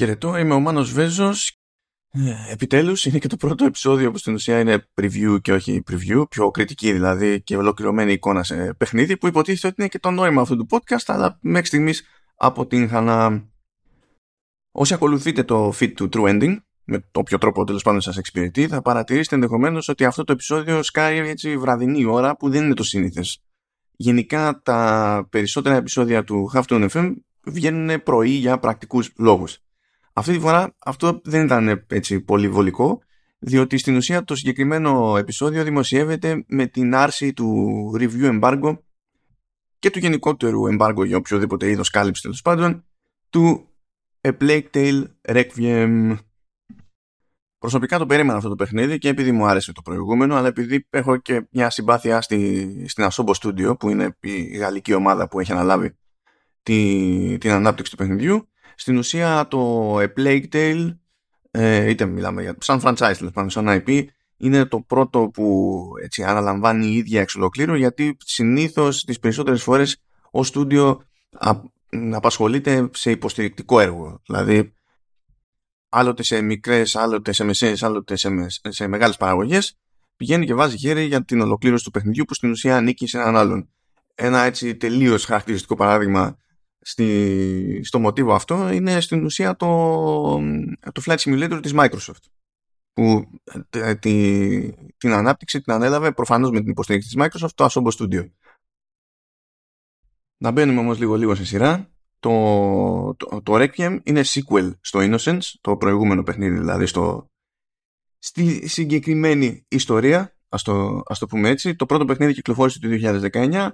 Χαιρετώ, είμαι ο Μάνος Βέζος. Ε, επιτέλους είναι και το πρώτο επεισόδιο που στην ουσία είναι preview και όχι preview, πιο κριτική δηλαδή και ολοκληρωμένη εικόνα σε παιχνίδι που υποτίθεται ότι είναι και το νόημα αυτού του podcast αλλά μέχρι στιγμής αποτύχανα. Όσοι ακολουθείτε το feed του True Ending με όποιο τρόπο τέλος πάντων σας εξυπηρετεί θα παρατηρήσετε ενδεχομένως ότι αυτό το επεισόδιο σκάει έτσι βραδινή ώρα που δεν είναι το σύνηθες. Γενικά τα περισσότερα επεισόδια του Half FM βγαίνουν πρωί για πρακτικούς λόγους. Αυτή τη φορά αυτό δεν ήταν έτσι πολύ βολικό, διότι στην ουσία το συγκεκριμένο επεισόδιο δημοσιεύεται με την άρση του review embargo και του γενικότερου embargo για οποιοδήποτε είδος κάλυψης τέλος πάντων του A Plague Tale Requiem. Προσωπικά το περίμενα αυτό το παιχνίδι και επειδή μου άρεσε το προηγούμενο, αλλά επειδή έχω και μια συμπάθεια στη, στην Asobo Studio, που είναι η γαλλική ομάδα που έχει αναλάβει τη, την ανάπτυξη του παιχνιδιού. Στην ουσία το A Plague Tale, ε, είτε μιλάμε για σαν franchise, δηλαδή σαν IP, είναι το πρώτο που έτσι, αναλαμβάνει η ίδια εξ ολοκλήρου, γιατί συνήθως τις περισσότερες φορές ο στούντιο απασχολείται σε υποστηρικτικό έργο. Δηλαδή, άλλοτε σε μικρές, άλλοτε σε μεσαίες, άλλοτε σε, σε μεγάλες παραγωγές, πηγαίνει και βάζει χέρι για την ολοκλήρωση του παιχνιδιού που στην ουσία ανήκει σε έναν άλλον. Ένα έτσι τελείως χαρακτηριστικό παράδειγμα στη, στο μοτίβο αυτό είναι στην ουσία το, το Flight Simulator της Microsoft που ε, τη, την ανάπτυξη την ανέλαβε προφανώς με την υποστήριξη της Microsoft το Asobo Studio. Να μπαίνουμε όμως λίγο λίγο σε σειρά. Το, το, το Requiem είναι sequel στο Innocence, το προηγούμενο παιχνίδι δηλαδή στο, στη συγκεκριμένη ιστορία, ας το, ας το πούμε έτσι. Το πρώτο παιχνίδι κυκλοφόρησε το 2019.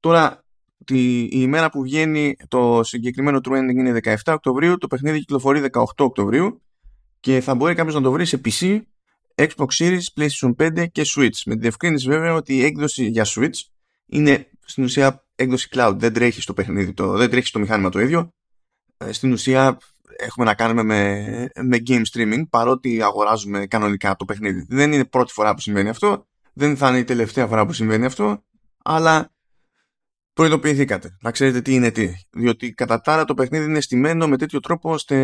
Τώρα η ημέρα που βγαίνει το συγκεκριμένο True Ending είναι 17 Οκτωβρίου, το παιχνίδι κυκλοφορεί 18 Οκτωβρίου και θα μπορεί κάποιος να το βρει σε PC, Xbox Series, PlayStation 5 και Switch. Με τη διευκρίνηση βέβαια ότι η έκδοση για Switch είναι στην ουσία έκδοση cloud. Δεν τρέχει στο παιχνίδι, το, δεν τρέχει στο μηχάνημα το ίδιο. Ε, στην ουσία έχουμε να κάνουμε με, με game streaming παρότι αγοράζουμε κανονικά το παιχνίδι. Δεν είναι πρώτη φορά που συμβαίνει αυτό, δεν θα είναι η τελευταία φορά που συμβαίνει αυτό, αλλά προειδοποιηθήκατε. Να ξέρετε τι είναι τι. Διότι κατά τα το παιχνίδι είναι στημένο με τέτοιο τρόπο ώστε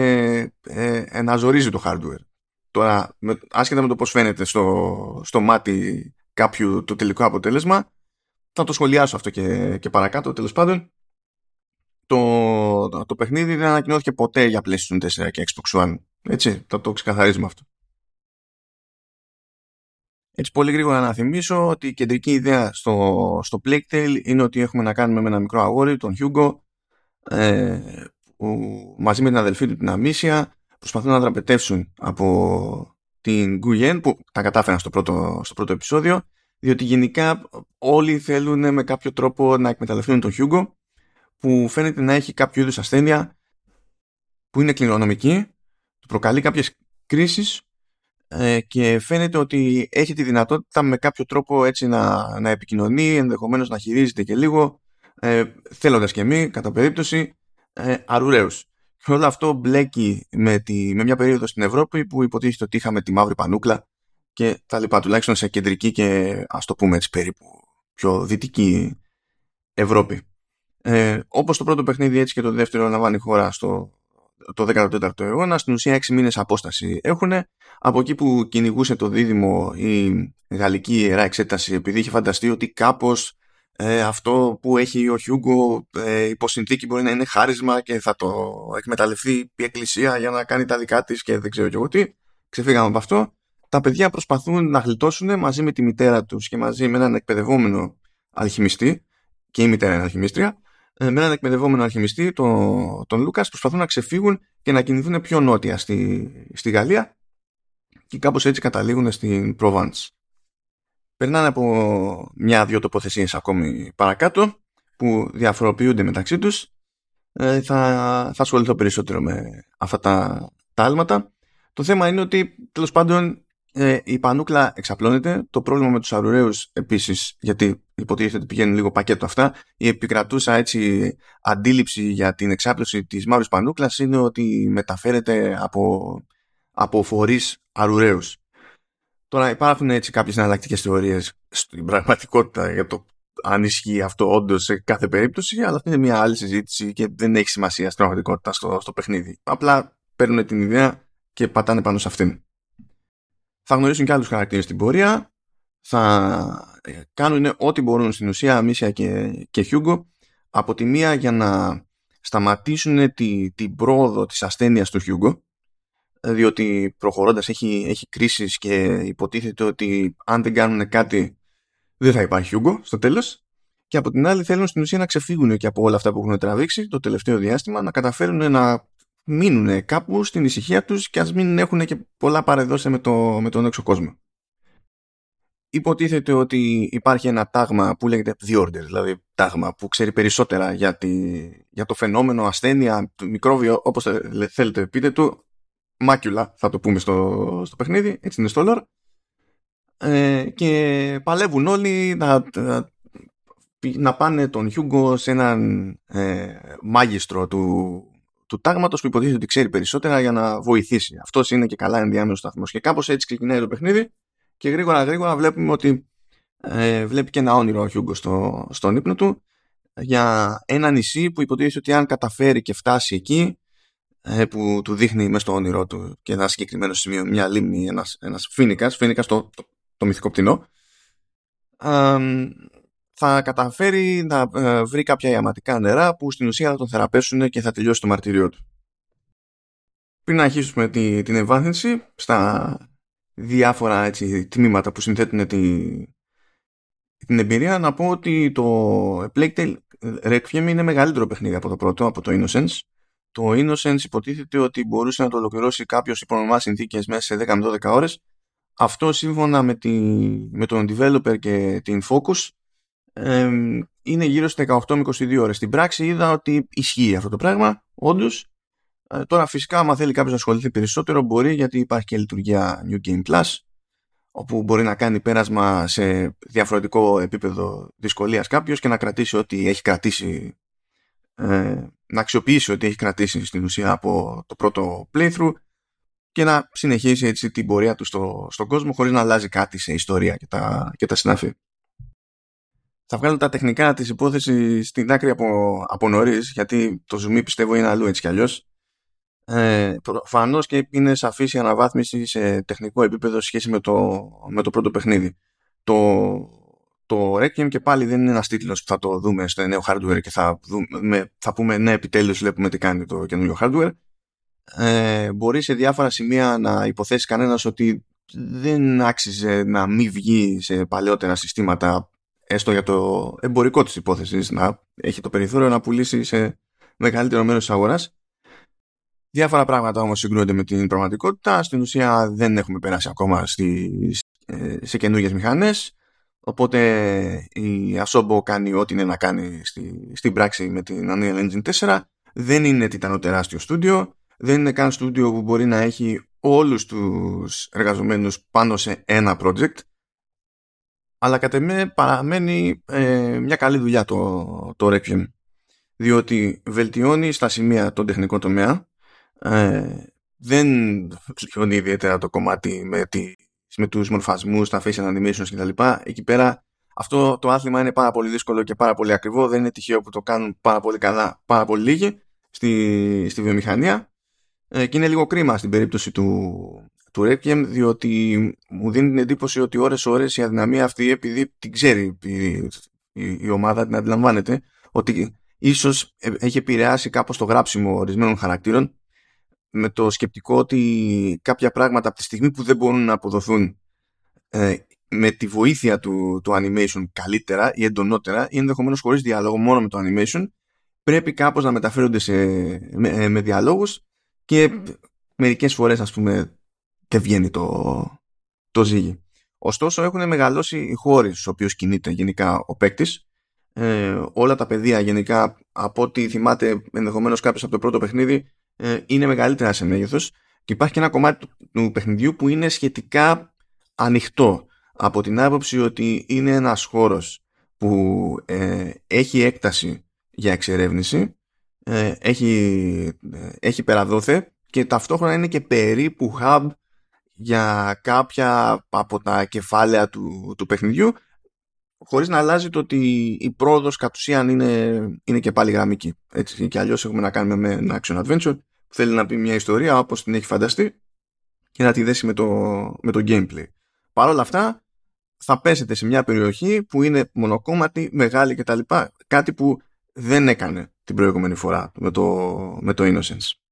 ε, να ζορίζει το hardware. Τώρα, με, άσχετα με το πώς φαίνεται στο, στο μάτι κάποιου το τελικό αποτέλεσμα, θα το σχολιάσω αυτό και, και παρακάτω. Τέλος πάντων, το, το, το παιχνίδι δεν ανακοινώθηκε ποτέ για PlayStation 4 και Xbox One. Έτσι, θα το ξεκαθαρίζουμε αυτό. Έτσι πολύ γρήγορα να θυμίσω ότι η κεντρική ιδέα στο, στο Plague Tale είναι ότι έχουμε να κάνουμε με ένα μικρό αγόρι, τον Hugo, ε, που μαζί με την αδελφή του την Αμίσια προσπαθούν να δραπετεύσουν από την Γκουγέν που τα κατάφεραν στο πρώτο, στο πρώτο επεισόδιο διότι γενικά όλοι θέλουν με κάποιο τρόπο να εκμεταλλευτούν τον Hugo που φαίνεται να έχει κάποιο είδους ασθένεια που είναι κληρονομική του προκαλεί κάποιες κρίσεις ε, και φαίνεται ότι έχει τη δυνατότητα με κάποιο τρόπο έτσι να, να επικοινωνεί, ενδεχομένως να χειρίζεται και λίγο, ε, θέλοντας και μη, κατά περίπτωση, ε, αρουραίους. Και όλο αυτό μπλέκει με, τη, με μια περίοδο στην Ευρώπη που υποτίθεται ότι είχαμε τη μαύρη πανούκλα και τα λοιπά, τουλάχιστον σε κεντρική και ας το πούμε έτσι περίπου πιο δυτική Ευρώπη. Ε, όπως το πρώτο παιχνίδι έτσι και το δεύτερο λαμβάνει χώρα στο το 14ο αιώνα, στην ουσία 6 μήνες απόσταση έχουν. Από εκεί που κυνηγούσε το δίδυμο η γαλλική ιερά εξέταση, επειδή είχε φανταστεί ότι κάπως ε, αυτό που έχει ο Χιούγκο ε, υπό συνθήκη μπορεί να είναι χάρισμα και θα το εκμεταλλευτεί η εκκλησία για να κάνει τα δικά της και δεν ξέρω και εγώ τι. Ξεφύγαμε από αυτό. Τα παιδιά προσπαθούν να γλιτώσουν μαζί με τη μητέρα τους και μαζί με έναν εκπαιδευόμενο αλχημιστή και η μητέρα είναι αλχημίστρια ε, με έναν εκπαιδευόμενο αλχημιστή, τον, τον Λούκας, προσπαθούν να ξεφύγουν και να κινηθούν πιο νότια στη, στη Γαλλία και κάπως έτσι καταλήγουν στην Προβάντς. Περνάνε από μια-δυο τοποθεσίες ακόμη παρακάτω που διαφοροποιούνται μεταξύ τους. Ε, θα, θα ασχοληθώ περισσότερο με αυτά τα, τα άλματα. Το θέμα είναι ότι τέλος πάντων ε, η πανούκλα εξαπλώνεται. Το πρόβλημα με τους αρουραίους επίσης, γιατί υποτίθεται ότι πηγαίνουν λίγο πακέτο αυτά, η επικρατούσα έτσι αντίληψη για την εξάπλωση της μαύρης πανούκλας είναι ότι μεταφέρεται από, από φορείς αρουραίους. Τώρα υπάρχουν έτσι κάποιες εναλλακτικές θεωρίες στην πραγματικότητα για το αν ισχύει αυτό όντως σε κάθε περίπτωση, αλλά αυτή είναι μια άλλη συζήτηση και δεν έχει σημασία στην πραγματικότητα στο, στο παιχνίδι. Απλά παίρνουν την ιδέα και πατάνε πάνω σε αυτήν. Θα γνωρίσουν και άλλους χαρακτήρες στην πορεία, θα ε, κάνουν ό,τι μπορούν. Στην ουσία Μίσια και, και Χιούγκο από τη μία για να σταματήσουν τη, την πρόοδο της ασθένειας του Χιούγκο διότι προχωρώντας έχει, έχει κρίσεις και υποτίθεται ότι αν δεν κάνουν κάτι δεν θα υπάρχει Χιούγκο στο τέλος. Και από την άλλη θέλουν στην ουσία να ξεφύγουν και από όλα αυτά που έχουν τραβήξει το τελευταίο διάστημα να καταφέρουν να μείνουν κάπου στην ησυχία τους και ας μην έχουν και πολλά πάρε δώσε με, το, με τον έξω κόσμο. Υποτίθεται ότι υπάρχει ένα τάγμα που λέγεται The Order, δηλαδή τάγμα που ξέρει περισσότερα για, τη, για το φαινόμενο, ασθένεια, μικρόβιο, όπως θέλετε πείτε του, μάκιουλα θα το πούμε στο, στο παιχνίδι, έτσι είναι στο lore. Ε, και παλεύουν όλοι να, να, πάνε τον Χιούγκο σε έναν ε, μάγιστρο του, του τάγματος που υποτίθεται ότι ξέρει περισσότερα για να βοηθήσει. Αυτός είναι και καλά ενδιάμεσος σταθμός. Και κάπως έτσι ξεκινάει το παιχνίδι και γρήγορα γρήγορα βλέπουμε ότι ε, βλέπει και ένα όνειρο ο Χιούγκο στο, στον ύπνο του για ένα νησί που υποτίθεται ότι αν καταφέρει και φτάσει εκεί ε, που του δείχνει μέσα στο όνειρό του και ένα συγκεκριμένο σημείο, μια λίμνη, ένας, ένας φίνικας, φίνικας το, το, το μυθικό πτηνό, θα καταφέρει να ε, βρει κάποια ιαματικά νερά που στην ουσία θα τον θεραπεύσουν και θα τελειώσει το μαρτύριό του. Πριν να αρχίσουμε τη, την εμβάθυνση στα διάφορα έτσι, τμήματα που συνθέτουν τη, την εμπειρία να πω ότι το Plague Tale Requiem είναι μεγαλύτερο παιχνίδι από το πρώτο, από το Innocence το Innocence υποτίθεται ότι μπορούσε να το ολοκληρώσει κάποιος υπό νομά συνθήκες μέσα σε 10 με 12 ώρες. Αυτό σύμφωνα με, τη, με τον developer και την Focus είναι γύρω στις 18 με 22 ώρες. Στην πράξη είδα ότι ισχύει αυτό το πράγμα, όντως. Ε, τώρα φυσικά άμα θέλει κάποιος να ασχοληθεί περισσότερο μπορεί γιατί υπάρχει και λειτουργία New Game Plus όπου μπορεί να κάνει πέρασμα σε διαφορετικό επίπεδο δυσκολίας κάποιος και να κρατήσει ό,τι έχει κρατήσει ε, να αξιοποιήσει ό,τι έχει κρατήσει στην ουσία από το πρώτο playthrough και να συνεχίσει έτσι την πορεία του στο, στον κόσμο χωρίς να αλλάζει κάτι σε ιστορία και τα, και τα συνάφη. Θα βγάλω τα τεχνικά της υπόθεσης στην άκρη από, από νωρίς, γιατί το zoom πιστεύω είναι αλλού έτσι κι αλλιώς. Ε, Προφανώς και είναι σαφής η αναβάθμιση σε τεχνικό επίπεδο σχέση με το, με το πρώτο παιχνίδι. Το, το Requiem και πάλι δεν είναι ένας τίτλος που θα το δούμε στο νέο hardware και θα, δούμε, θα πούμε ναι επιτέλους βλέπουμε τι κάνει το καινούριο hardware ε, μπορεί σε διάφορα σημεία να υποθέσεις κανένας ότι δεν άξιζε να μην βγει σε παλαιότερα συστήματα έστω για το εμπορικό της υπόθεσης να έχει το περιθώριο να πουλήσει σε μεγαλύτερο μέρος της αγοράς Διάφορα πράγματα όμως συγκρούονται με την πραγματικότητα. Στην ουσία δεν έχουμε περάσει ακόμα στις, ε, σε καινούργιες μηχανές. Οπότε η Asobo κάνει ό,τι είναι να κάνει στη, στην πράξη με την Unreal Engine 4. Δεν είναι τιτανό τεράστιο στούντιο. Δεν είναι καν στούντιο που μπορεί να έχει όλους τους εργαζομένους πάνω σε ένα project. Αλλά κατ' εμέ παραμένει ε, μια καλή δουλειά το, το Requiem. Διότι βελτιώνει στα σημεία τον τεχνικό τομέα. Ε, δεν βελτιώνει ιδιαίτερα το κομμάτι με τη με τους μορφασμούς, τα facial animations κτλ. Εκεί πέρα αυτό το άθλημα είναι πάρα πολύ δύσκολο και πάρα πολύ ακριβό. Δεν είναι τυχαίο που το κάνουν πάρα πολύ καλά, πάρα πολύ λίγοι στη, στη βιομηχανία. Ε, και είναι λίγο κρίμα στην περίπτωση του, του Requiem, διότι μου δίνει την εντύπωση ότι ώρες-ώρες η αδυναμία αυτή, επειδή την ξέρει η, η, η ομάδα, την αντιλαμβάνεται, ότι ίσως ε, έχει επηρεάσει κάπως το γράψιμο ορισμένων χαρακτήρων με το σκεπτικό ότι κάποια πράγματα από τη στιγμή που δεν μπορούν να αποδοθούν ε, με τη βοήθεια του, του animation καλύτερα ή εντονότερα ή ενδεχομένως χωρίς διάλογο μόνο με το animation πρέπει κάπως να μεταφέρονται σε, με, ε, με διαλόγους και μερικές φορές ας πούμε δεν βγαίνει το, το ζύγι. Ωστόσο έχουν μεγαλώσει οι χώροι στους οποίους κινείται γενικά ο παίκτης. Ε, όλα τα παιδεία γενικά από ό,τι θυμάται ενδεχομένως κάποιος από το πρώτο παιχνίδι ε, είναι μεγαλύτερα σε μέγεθος και υπάρχει και ένα κομμάτι του, παιχνιδιού που είναι σχετικά ανοιχτό από την άποψη ότι είναι ένας χώρος που ε, έχει έκταση για εξερεύνηση ε, έχει, έχει περαδόθε και ταυτόχρονα είναι και περίπου hub για κάποια από τα κεφάλαια του, του παιχνιδιού χωρίς να αλλάζει το ότι η πρόοδος κατ' ουσίαν είναι, είναι και πάλι γραμμική. Έτσι και αλλιώς έχουμε να κάνουμε με ένα action adventure θέλει να πει μια ιστορία όπως την έχει φανταστεί και να τη δέσει με το, με το gameplay. Παρ' όλα αυτά θα πέσετε σε μια περιοχή που είναι μονοκόμματη, μεγάλη κτλ. Κάτι που δεν έκανε την προηγούμενη φορά με το, με το Innocence.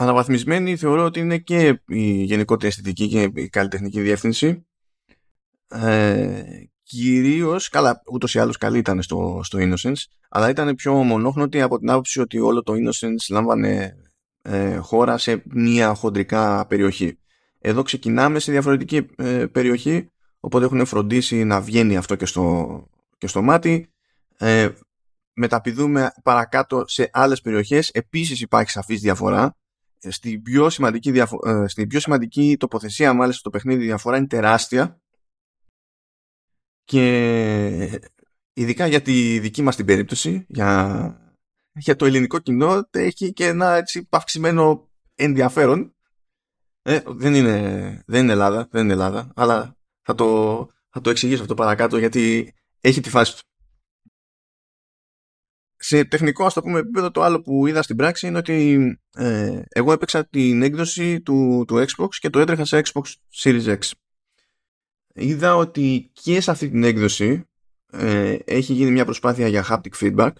Αναβαθμισμένη θεωρώ ότι είναι και η γενικότερη αισθητική και η καλλιτεχνική διεύθυνση. Ε, Κυρίως, καλά, ούτως ή άλλως καλή ήταν στο, στο Innocence, αλλά ήταν πιο μονόχνοτη από την άποψη ότι όλο το Innocence λάμβανε ε, χώρα σε μία χοντρικά περιοχή. Εδώ ξεκινάμε σε διαφορετική ε, περιοχή, οπότε έχουν φροντίσει να βγαίνει αυτό και στο, και στο μάτι. Ε, μεταπηδούμε παρακάτω σε άλλες περιοχές. Επίσης υπάρχει σαφής διαφορά. Ε, στην πιο σημαντική, διαφο ε, στην πιο σημαντική τοποθεσία μάλιστα στο παιχνίδι διαφορά είναι τεράστια. Και ειδικά για τη δική μας την περίπτωση για, για το ελληνικό κοινό έχει και ένα έτσι παυξημένο ενδιαφέρον. Ε, δεν, είναι, δεν είναι Ελλάδα δεν είναι Ελλάδα αλλά θα το, θα το εξηγήσω αυτό παρακάτω γιατί έχει τη φάση του σε τεχνικό ας το πούμε επίπεδο το άλλο που είδα στην πράξη είναι ότι ε, εγώ έπαιξα την έκδοση του, του Xbox και το έτρεχα σε Xbox Series X. Είδα ότι και σε αυτή την έκδοση ε, έχει γίνει μια προσπάθεια για haptic feedback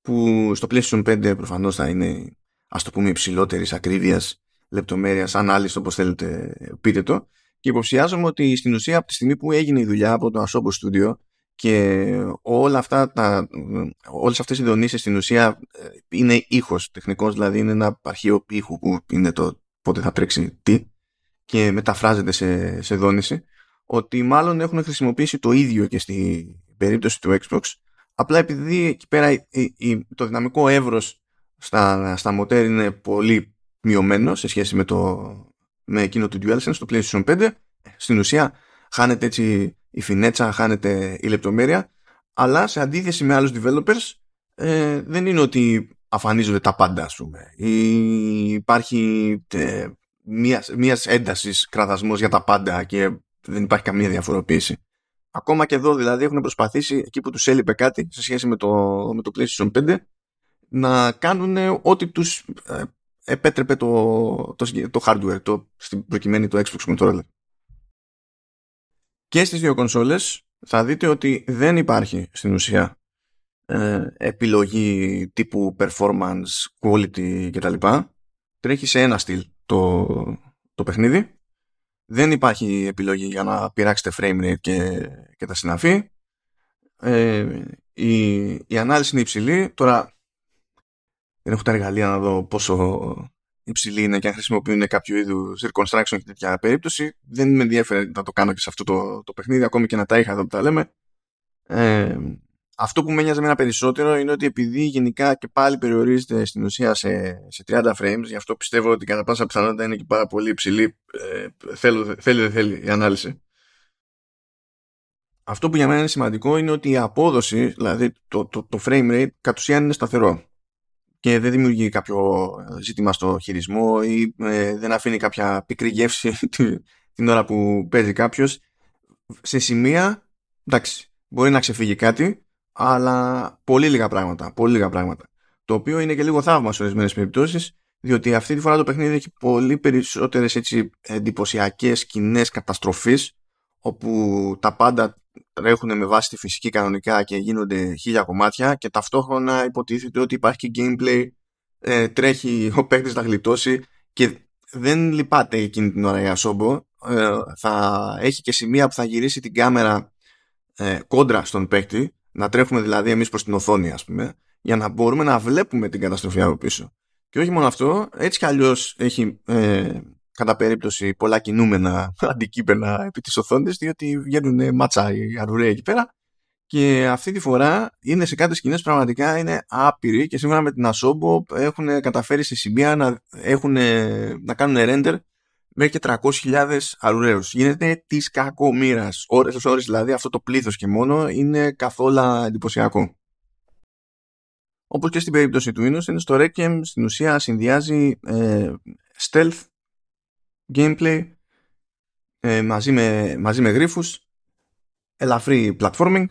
που στο PlayStation 5 προφανώς θα είναι ας το πούμε υψηλότερης ακρίβειας λεπτομέρειας, ανάλυση όπως θέλετε πείτε το. Και υποψιάζομαι ότι στην ουσία από τη στιγμή που έγινε η δουλειά από το Asobo Studio και όλα αυτά τα, όλες αυτές οι δονήσεις στην ουσία ε, είναι ήχος τεχνικός δηλαδή είναι ένα αρχείο ήχου που είναι το πότε θα τρέξει τι και μεταφράζεται σε, σε δόνηση ότι μάλλον έχουν χρησιμοποιήσει το ίδιο και στη περίπτωση του Xbox απλά επειδή εκεί πέρα το δυναμικό εύρος στα, στα μοτέρ είναι πολύ μειωμένο σε σχέση με, το, με εκείνο του DualSense στο PlayStation 5 στην ουσία χάνεται έτσι η φινέτσα, χάνεται η λεπτομέρεια αλλά σε αντίθεση με άλλους developers ε, δεν είναι ότι αφανίζονται τα πάντα ας πούμε ή υπάρχει ε, μιας, μιας έντασης κραδασμός για τα πάντα και δεν υπάρχει καμία διαφοροποίηση. Ακόμα και εδώ δηλαδή έχουν προσπαθήσει εκεί που τους έλειπε κάτι σε σχέση με το, με το PlayStation 5 να κάνουν ό,τι τους ε, επέτρεπε το, το, το hardware, το, στην προκειμένη το Xbox Controller. Και στις δύο κονσόλες θα δείτε ότι δεν υπάρχει στην ουσία ε, επιλογή τύπου performance, quality κτλ. Τρέχει σε ένα στυλ το, το παιχνίδι δεν υπάρχει επιλογή για να πειράξετε frame rate και, και τα συναφή. Ε, η, η ανάλυση είναι υψηλή. Τώρα δεν έχω τα εργαλεία να δω πόσο υψηλή είναι και αν χρησιμοποιούν κάποιο είδου reconstruction και τέτοια περίπτωση. Δεν με ενδιαφέρει να το κάνω και σε αυτό το, το παιχνίδι, ακόμη και να τα είχα εδώ που τα λέμε. Ε, αυτό που με νοιάζει εμένα περισσότερο είναι ότι επειδή γενικά και πάλι περιορίζεται στην ουσία σε, σε 30 frames, γι' αυτό πιστεύω ότι κατά πάσα πιθανότητα είναι και πάρα πολύ υψηλή. Ε, θέλω, θέλει, δεν θέλει η ανάλυση. Αυτό που για μένα είναι σημαντικό είναι ότι η απόδοση, δηλαδή το, το, το frame rate, κατ' ουσίαν είναι σταθερό και δεν δημιουργεί κάποιο ζήτημα στο χειρισμό ή ε, δεν αφήνει κάποια πικρή γεύση την ώρα που παίζει κάποιος. Σε σημεία, εντάξει, μπορεί να ξεφύγει κάτι, αλλά πολύ λίγα πράγματα. Πολύ λίγα πράγματα. Το οποίο είναι και λίγο θαύμα σε ορισμένες περιπτώσεις, διότι αυτή τη φορά το παιχνίδι έχει πολύ περισσότερες εντυπωσιακές σκηνές καταστροφής, όπου τα πάντα τρέχουν με βάση τη φυσική κανονικά και γίνονται χίλια κομμάτια και ταυτόχρονα υποτίθεται ότι υπάρχει και gameplay, ε, τρέχει ο παίκτης να γλιτώσει και δεν λυπάται εκείνη την ώρα η Ασόμπο. Ε, θα έχει και σημεία που θα γυρίσει την κάμερα ε, κόντρα στον παίκτη να τρέχουμε δηλαδή εμείς προς την οθόνη ας πούμε για να μπορούμε να βλέπουμε την καταστροφή από πίσω. Και όχι μόνο αυτό, έτσι κι αλλιώς έχει ε, κατά περίπτωση πολλά κινούμενα αντικείμενα επί της οθόνης διότι βγαίνουν μάτσα οι αρουραίοι εκεί πέρα και αυτή τη φορά είναι σε κάτι σκηνές πραγματικά είναι άπειροι και σήμερα με την Asobo έχουν καταφέρει σε σημεία να, έχουν, να κάνουν render μέχρι και 300.000 αρουραίους. Γίνεται της κακομοίρας. Ώρες ώρες δηλαδή αυτό το πλήθος και μόνο είναι καθόλου εντυπωσιακό. Όπως και στην περίπτωση του Innocent, στο Requiem στην ουσία συνδυάζει ε, stealth, gameplay, ε, μαζί, με, μαζί με γρίφους, ελαφρύ platforming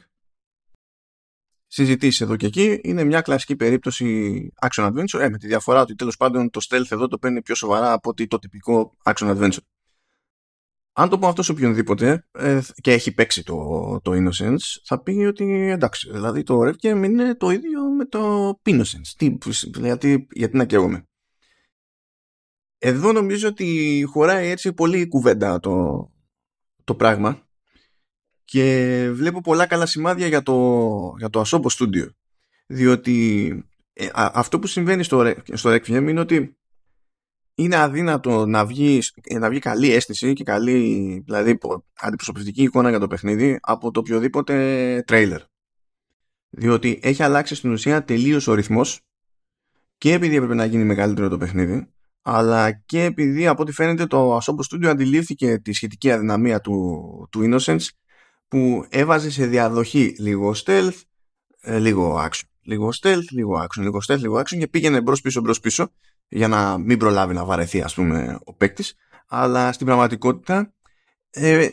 συζητήσεις εδώ και εκεί είναι μια κλασική περίπτωση action adventure ε, με τη διαφορά ότι τέλος πάντων το stealth εδώ το παίρνει πιο σοβαρά από ότι το τυπικό action adventure αν το πω αυτό σε οποιονδήποτε ε, και έχει παίξει το, το Innocence, θα πει ότι εντάξει, δηλαδή το Requiem είναι το ίδιο με το Innocence. Τι, γιατί, γιατί να καίγομαι. Εδώ νομίζω ότι χωράει έτσι πολύ κουβέντα το, το πράγμα και βλέπω πολλά καλά σημάδια για το, για το Asobo Studio. Διότι ε, αυτό που συμβαίνει στο, στο Requiem είναι ότι είναι αδύνατο να βγεις, να βγει καλή αίσθηση και καλή δηλαδή αντιπροσωπευτική εικόνα για το παιχνίδι από το οποιοδήποτε τρέιλερ. Διότι έχει αλλάξει στην ουσία τελείως ο ρυθμός και επειδή έπρεπε να γίνει μεγαλύτερο το παιχνίδι αλλά και επειδή από ό,τι φαίνεται το Asobo Studio αντιλήφθηκε τη σχετική αδυναμία του, του Innocence που έβαζε σε διαδοχή λίγο stealth, ε, λίγο action. Λίγο stealth, λίγο action, λίγο stealth, λίγο action και πήγαινε μπρος πίσω μπρος πίσω για να μην προλάβει να βαρεθεί ας πούμε ο παίκτης, αλλά στην πραγματικότητα ε,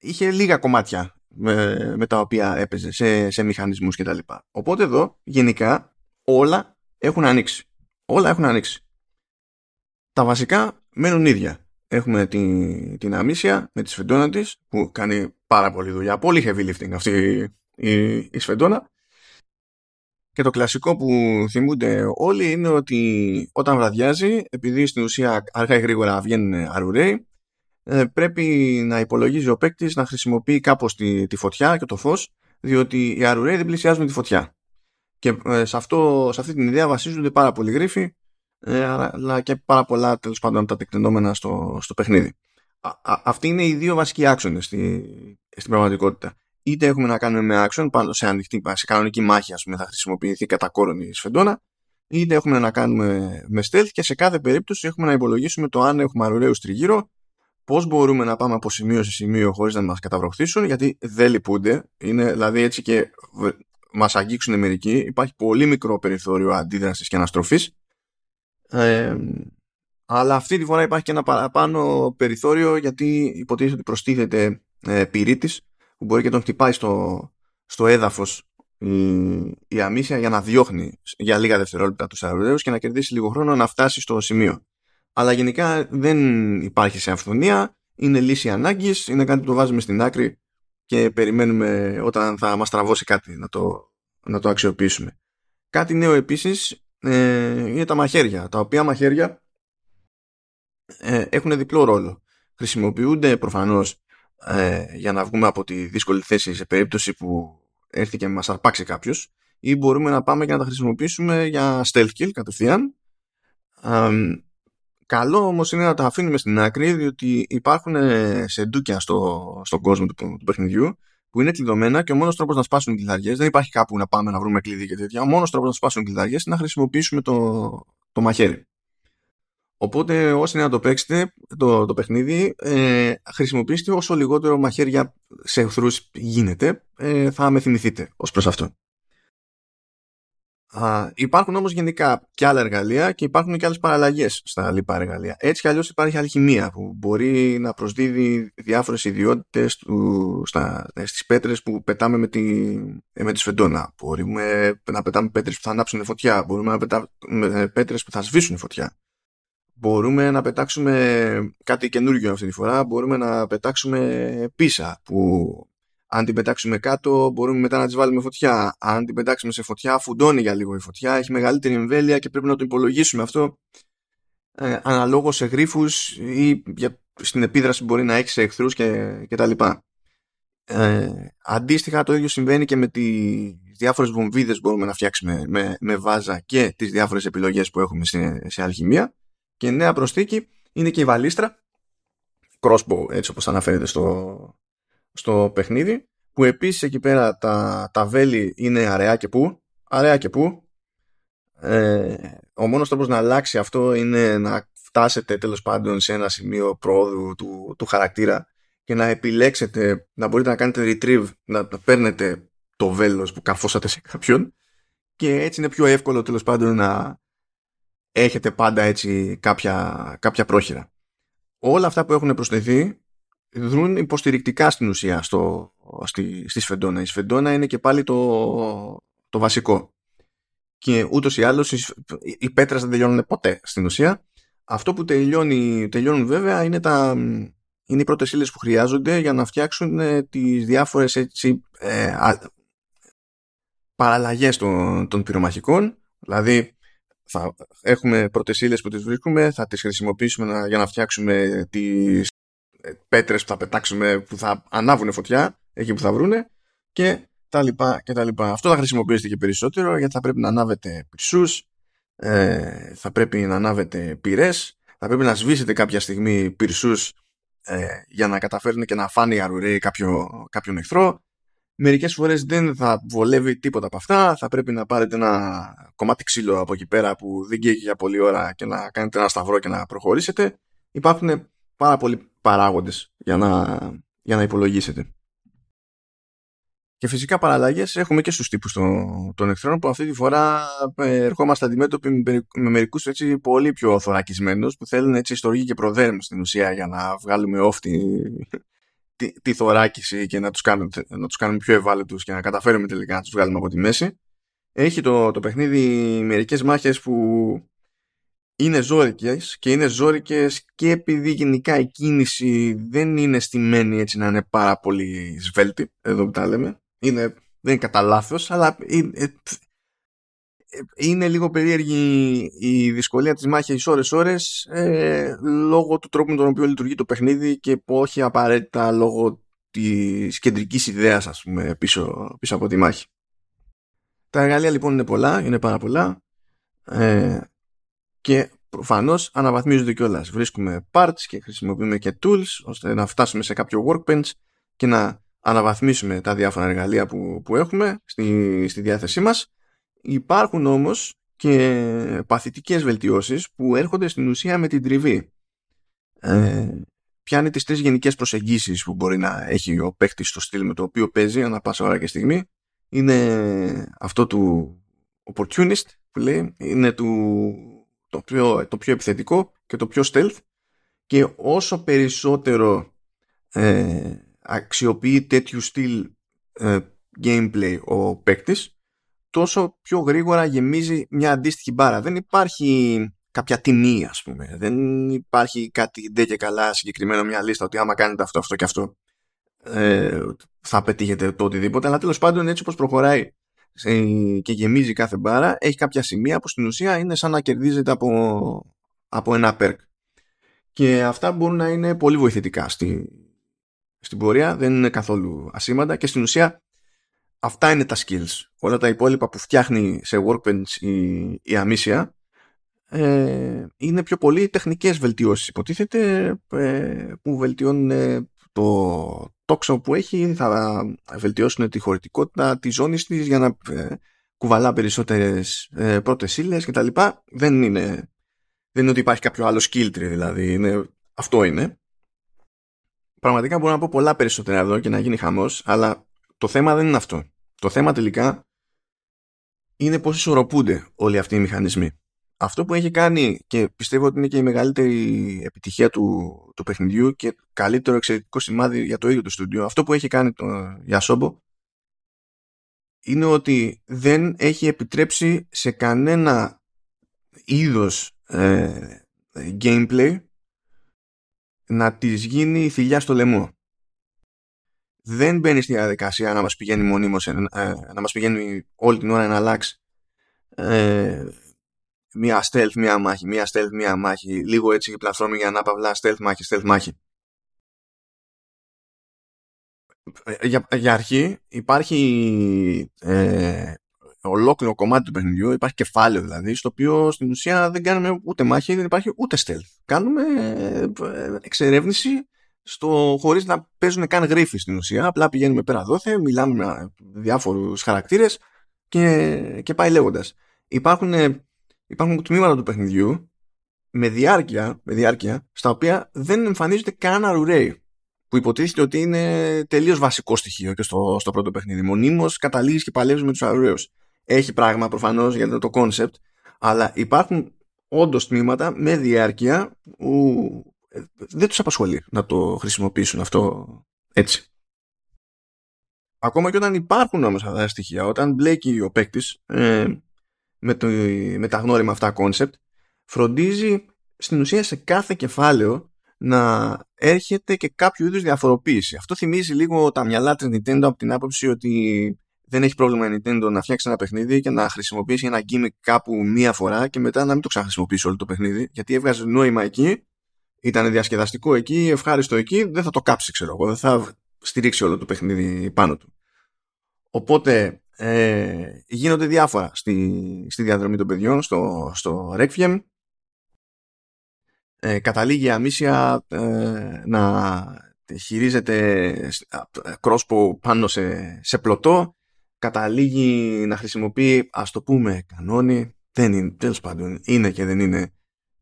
είχε λίγα κομμάτια με, με, τα οποία έπαιζε σε, σε μηχανισμούς και τα λοιπά. Οπότε εδώ γενικά όλα έχουν ανοίξει. Όλα έχουν ανοίξει. Τα βασικά μένουν ίδια. Έχουμε την, την Αμίσια με τη σφεντόνα της που κάνει πάρα πολύ δουλειά. Πολύ heavy lifting αυτή η, η σφεντόνα. Και το κλασικό που θυμούνται όλοι είναι ότι όταν βραδιάζει, επειδή στην ουσία αργά ή γρήγορα βγαίνουν αρουραίοι, ε, πρέπει να υπολογίζει ο παίκτης να χρησιμοποιεί κάπως τη, τη φωτιά και το φως, διότι οι αρουραίοι δεν πλησιάζουν τη φωτιά. Και ε, σε, αυτό, σε αυτή την ιδέα βασίζονται πάρα πολλοί γρίφοι, ε, αλλά και πάρα πολλά τέλος πάντων τα τεκτενόμενα στο, στο παιχνίδι. αυτοί είναι οι δύο βασικοί άξονες στη, στην πραγματικότητα. Είτε έχουμε να κάνουμε με action πάνω σε ανοιχτή, σε κανονική μάχη ας πούμε θα χρησιμοποιηθεί κατά κόρον η σφεντόνα είτε έχουμε να κάνουμε με stealth και σε κάθε περίπτωση έχουμε να υπολογίσουμε το αν έχουμε αρουραίους τριγύρω πώς μπορούμε να πάμε από σημείο σε σημείο χωρίς να μας καταβροχθήσουν γιατί δεν λυπούνται. Είναι δηλαδή έτσι και μας αγγίξουν μερικοί. Υπάρχει πολύ μικρό περιθώριο αντίδρασης και αναστροφής ε, αλλά αυτή τη φορά υπάρχει και ένα παραπάνω περιθώριο γιατί υποτίθεται ότι προστίθεται ε, πυρήτης που μπορεί και τον χτυπάει στο, στο έδαφος η, η αμύσια για να διώχνει για λίγα δευτερόλεπτα τους αεροδέους και να κερδίσει λίγο χρόνο να φτάσει στο σημείο. Αλλά γενικά δεν υπάρχει σε αυθονία, είναι λύση ανάγκης, είναι κάτι που το βάζουμε στην άκρη και περιμένουμε όταν θα μας τραβώσει κάτι να το, να το αξιοποιήσουμε. Κάτι νέο επίσης ε, είναι τα μαχαίρια, τα οποία μαχαίρια ε, έχουν διπλό ρόλο. Χρησιμοποιούνται προφανώς ε, για να βγούμε από τη δύσκολη θέση σε περίπτωση που έρθει και μας αρπάξει κάποιος, ή μπορούμε να πάμε και να τα χρησιμοποιήσουμε για stealth kill κατευθείαν καλό όμως είναι να τα αφήνουμε στην άκρη διότι υπάρχουν ε, σε ντούκια στο, στον κόσμο του, του παιχνιδιού που είναι κλειδωμένα και ο μόνος τρόπος να σπάσουν κλειδαριές δεν υπάρχει κάπου να πάμε να βρούμε κλειδί και τέτοια ο μόνος τρόπος να σπάσουν κλειδαριές είναι να χρησιμοποιήσουμε το, το μαχαίρι Οπότε όσοι να το παίξετε το, το παιχνίδι ε, χρησιμοποιήστε όσο λιγότερο μαχαίρια σε εχθρούς γίνεται ε, θα με θυμηθείτε ως προς αυτό. Α, υπάρχουν όμως γενικά και άλλα εργαλεία και υπάρχουν και άλλες παραλλαγές στα λοιπά εργαλεία. Έτσι κι αλλιώς υπάρχει αλχημία που μπορεί να προσδίδει διάφορες ιδιότητες του, στα, στις πέτρες που πετάμε με τη, ε, με τη σφεντόνα. Μπορούμε να πετάμε πέτρες που θα ανάψουν φωτιά. Μπορούμε να πετάμε πέτρες που θα σβήσουν φωτιά μπορούμε να πετάξουμε κάτι καινούργιο αυτή τη φορά, μπορούμε να πετάξουμε πίσα που αν την πετάξουμε κάτω μπορούμε μετά να τις βάλουμε φωτιά. Αν την πετάξουμε σε φωτιά φουντώνει για λίγο η φωτιά, έχει μεγαλύτερη εμβέλεια και πρέπει να το υπολογίσουμε αυτό ε, αναλόγως σε γρίφους ή για, στην επίδραση που μπορεί να έχεις σε εχθρούς και, και τα λοιπά. Ε, αντίστοιχα το ίδιο συμβαίνει και με τις διάφορες βομβίδες που μπορούμε να φτιάξουμε με, με βάζα και τις διάφορες επιλογές που έχουμε σε, σε αλχημία και νέα προσθήκη είναι και η βαλίστρα crossbow έτσι όπως αναφέρεται στο, στο παιχνίδι που επίσης εκεί πέρα τα, τα βέλη είναι αραιά και πού αραιά και πού ε, ο μόνος τρόπος να αλλάξει αυτό είναι να φτάσετε τέλος πάντων σε ένα σημείο πρόοδου του, του χαρακτήρα και να επιλέξετε να μπορείτε να κάνετε retrieve να, να παίρνετε το βέλος που καρφώσατε σε κάποιον και έτσι είναι πιο εύκολο τέλος πάντων να, έχετε πάντα έτσι κάποια, κάποια πρόχειρα. Όλα αυτά που έχουν προσθεθεί δρούν υποστηρικτικά στην ουσία στο, στη, στη Σφεντόνα. Η Σφεντόνα είναι και πάλι το, το βασικό. Και ούτως ή άλλως οι πέτρες δεν τελειώνουν ποτέ στην ουσία. Αυτό που τελειώνει, τελειώνουν βέβαια είναι, τα, είναι οι πρώτες ύλες που χρειάζονται για να φτιάξουν ε, τις διάφορες έτσι, ε, παραλλαγές των, των πυρομαχικών. Δηλαδή θα έχουμε πρώτες ύλες που τις βρίσκουμε, θα τις χρησιμοποιήσουμε για να φτιάξουμε τις ε, πέτρες που θα πετάξουμε που θα ανάβουν φωτιά εκεί που θα βρούνε και τα λοιπά και τα λοιπά. Αυτό θα χρησιμοποιήσετε και περισσότερο γιατί θα πρέπει να ανάβετε πυρσούς, ε, θα πρέπει να ανάβετε πυρές, θα πρέπει να σβήσετε κάποια στιγμή πυρσούς ε, για να καταφέρουν και να φάνε οι αρουραίοι κάποιο, κάποιον εχθρό. Μερικές φορές δεν θα βολεύει τίποτα από αυτά, θα πρέπει να πάρετε ένα κομμάτι ξύλο από εκεί πέρα που δεν καίγει για πολλή ώρα και να κάνετε ένα σταυρό και να προχωρήσετε. Υπάρχουν πάρα πολλοί παράγοντες για να, για να υπολογίσετε. Και φυσικά παραλλαγές έχουμε και στους τύπους των, των εχθρών που αυτή τη φορά ε, ερχόμαστε αντιμέτωποι με, με μερικούς πολύ πιο θωρακισμένους που θέλουν έτσι στοργή και προδέρμ στην ουσία για να βγάλουμε off τη, τη, τη θωράκιση και να τους κάνουμε, να τους κάνουμε πιο ευάλωτους και να καταφέρουμε τελικά να τους βγάλουμε από τη μέση. Έχει το, το παιχνίδι μερικές μάχες που είναι ζώρικες και είναι ζώρικες και επειδή γενικά η κίνηση δεν είναι στημένη έτσι να είναι πάρα πολύ σβέλτη εδώ που τα λέμε είναι, δεν είναι κατά λάθος, αλλά είναι, ε, είναι λίγο περίεργη η δυσκολία της μάχης ώρες-ώρες ε, λόγω του τρόπου με τον οποίο λειτουργεί το παιχνίδι και όχι απαραίτητα λόγω της κεντρικής ιδέας ας πούμε πίσω, πίσω από τη μάχη. Τα εργαλεία λοιπόν είναι πολλά, είναι πάρα πολλά ε, και προφανώς αναβαθμίζονται κιόλας. Βρίσκουμε parts και χρησιμοποιούμε και tools ώστε να φτάσουμε σε κάποιο workbench και να αναβαθμίσουμε τα διάφορα εργαλεία που, που έχουμε στη, στη διάθεσή μας. Υπάρχουν όμως και παθητικές βελτιώσεις που έρχονται στην ουσία με την τριβή. Ε, πιάνει τις τρεις γενικές προσεγγίσεις που μπορεί να έχει ο παίκτης στο στυλ με το οποίο παίζει ανά πάσα ώρα και στιγμή. Είναι αυτό του opportunist που λέει, είναι του, το, πιο, το πιο επιθετικό και το πιο stealth και όσο περισσότερο ε, αξιοποιεί τέτοιου στυλ ε, gameplay ο παίκτης, τόσο πιο γρήγορα γεμίζει μια αντίστοιχη μπάρα. Δεν υπάρχει κάποια τιμή, ας πούμε. Δεν υπάρχει κάτι ντε και καλά συγκεκριμένο μια λίστα ότι άμα κάνετε αυτό, αυτό και αυτό ε, θα πετύχετε το οτιδήποτε. Αλλά τέλος πάντων, έτσι όπως προχωράει και γεμίζει κάθε μπάρα, έχει κάποια σημεία που στην ουσία είναι σαν να κερδίζεται από, από ένα perk. Και αυτά μπορούν να είναι πολύ βοηθητικά στη, στην πορεία δεν είναι καθόλου ασήμαντα και στην ουσία αυτά είναι τα skills. Όλα τα υπόλοιπα που φτιάχνει σε Workbench η, η Amicia ε, είναι πιο πολύ τεχνικές βελτιώσεις υποτίθεται ε, που βελτιώνουν το τόξο που έχει θα βελτιώσουν τη χωρητικότητα της ζώνης της για να ε, κουβαλά περισσότερες ε, πρώτες ύλες και τα λοιπά δεν είναι, δεν είναι ότι υπάρχει κάποιο άλλο skill tree δηλαδή είναι, αυτό είναι πραγματικά μπορώ να πω πολλά περισσότερα εδώ και να γίνει χαμός, αλλά το θέμα δεν είναι αυτό. Το θέμα τελικά είναι πώς ισορροπούνται όλοι αυτοί οι μηχανισμοί. Αυτό που έχει κάνει και πιστεύω ότι είναι και η μεγαλύτερη επιτυχία του, του παιχνιδιού και καλύτερο εξαιρετικό σημάδι για το ίδιο το στούντιο, αυτό που έχει κάνει το Γιασόμπο είναι ότι δεν έχει επιτρέψει σε κανένα είδος ε, gameplay να της γίνει η θηλιά στο λαιμό. Δεν μπαίνει στη διαδικασία να μας πηγαίνει μονίμως, ε, να μας πηγαίνει όλη την ώρα να αλλάξει ε, μία stealth, μία μάχη, μία stealth, μία μάχη, λίγο έτσι πλατφόρμα για να παυλά stealth μάχη, stealth μάχη. Ε, για, για αρχή υπάρχει ε, ολόκληρο κομμάτι του παιχνιδιού, υπάρχει κεφάλαιο δηλαδή, στο οποίο στην ουσία δεν κάνουμε ούτε μάχη, δεν υπάρχει ούτε stealth. Κάνουμε ε, εξερεύνηση στο, χωρίς να παίζουν καν γρίφοι στην ουσία. Απλά πηγαίνουμε πέρα δόθε, μιλάμε με διάφορους χαρακτήρες και, και πάει λέγοντας. Υπάρχουν, ε, υπάρχουν τμήματα του παιχνιδιού με διάρκεια, με διάρκεια, στα οποία δεν εμφανίζεται κανένα ρουρέι που υποτίθεται ότι είναι τελείως βασικό στοιχείο και στο, στο πρώτο παιχνίδι. Μονίμως καταλήγεις και παλεύεις με τους αρουραίου έχει πράγμα προφανώς για το concept, αλλά υπάρχουν όντως τμήματα με διάρκεια που δεν τους απασχολεί να το χρησιμοποιήσουν αυτό έτσι. ακόμα και όταν υπάρχουν όμως αυτά τα στοιχεία, όταν μπλέκει ο παίκτης ε, με, το, με τα γνώριμα αυτά concept, φροντίζει στην ουσία σε κάθε κεφάλαιο να έρχεται και κάποιο είδους διαφοροποίηση. Αυτό θυμίζει λίγο τα μυαλά της Nintendo από την άποψη ότι δεν έχει πρόβλημα η Nintendo να φτιάξει ένα παιχνίδι και να χρησιμοποιήσει ένα gimmick κάπου μία φορά και μετά να μην το ξαναχρησιμοποιήσει όλο το παιχνίδι γιατί έβγαζε νόημα εκεί, ήταν διασκεδαστικό εκεί, ευχάριστο εκεί, δεν θα το κάψει ξέρω εγώ, δεν θα στηρίξει όλο το παιχνίδι πάνω του. Οπότε ε, γίνονται διάφορα στη, στη διαδρομή των παιδιών στο, στο Requiem. Ε, καταλήγει η Αμίσια ε, να χειρίζεται κρόσπο πάνω σε, σε πλωτό. Καταλήγει να χρησιμοποιεί ας το πούμε κανόνι. Δεν είναι τέλος πάντων είναι και δεν είναι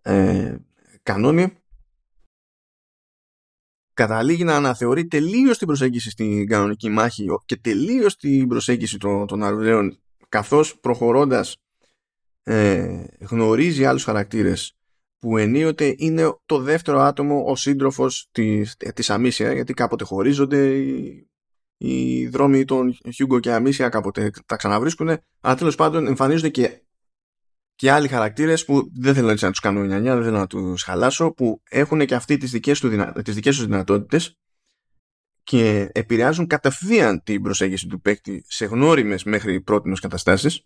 ε, κανόνι καταλήγει να αναθεωρεί τελείως την προσέγγιση στην κανονική μάχη και τελείως την προσέγγιση των, των αρουραίων καθώς προχωρώντας ε, γνωρίζει άλλους χαρακτήρες που ενίοτε είναι το δεύτερο άτομο ο σύντροφος της, της Αμίσια γιατί κάποτε χωρίζονται οι, οι δρόμοι των Χιούγκο και Αμίσια κάποτε τα ξαναβρίσκουν αλλά τέλος πάντων εμφανίζονται και, και άλλοι χαρακτήρες που δεν θέλω έτσι να τους κάνω νιανιά δεν θέλω να τους χαλάσω που έχουν και αυτοί τις δικές, του δυνα... τις δικές τους δυνατότητες και επηρεάζουν κατευθείαν την προσέγγιση του παίκτη σε γνώριμες μέχρι πρώτη καταστάσεις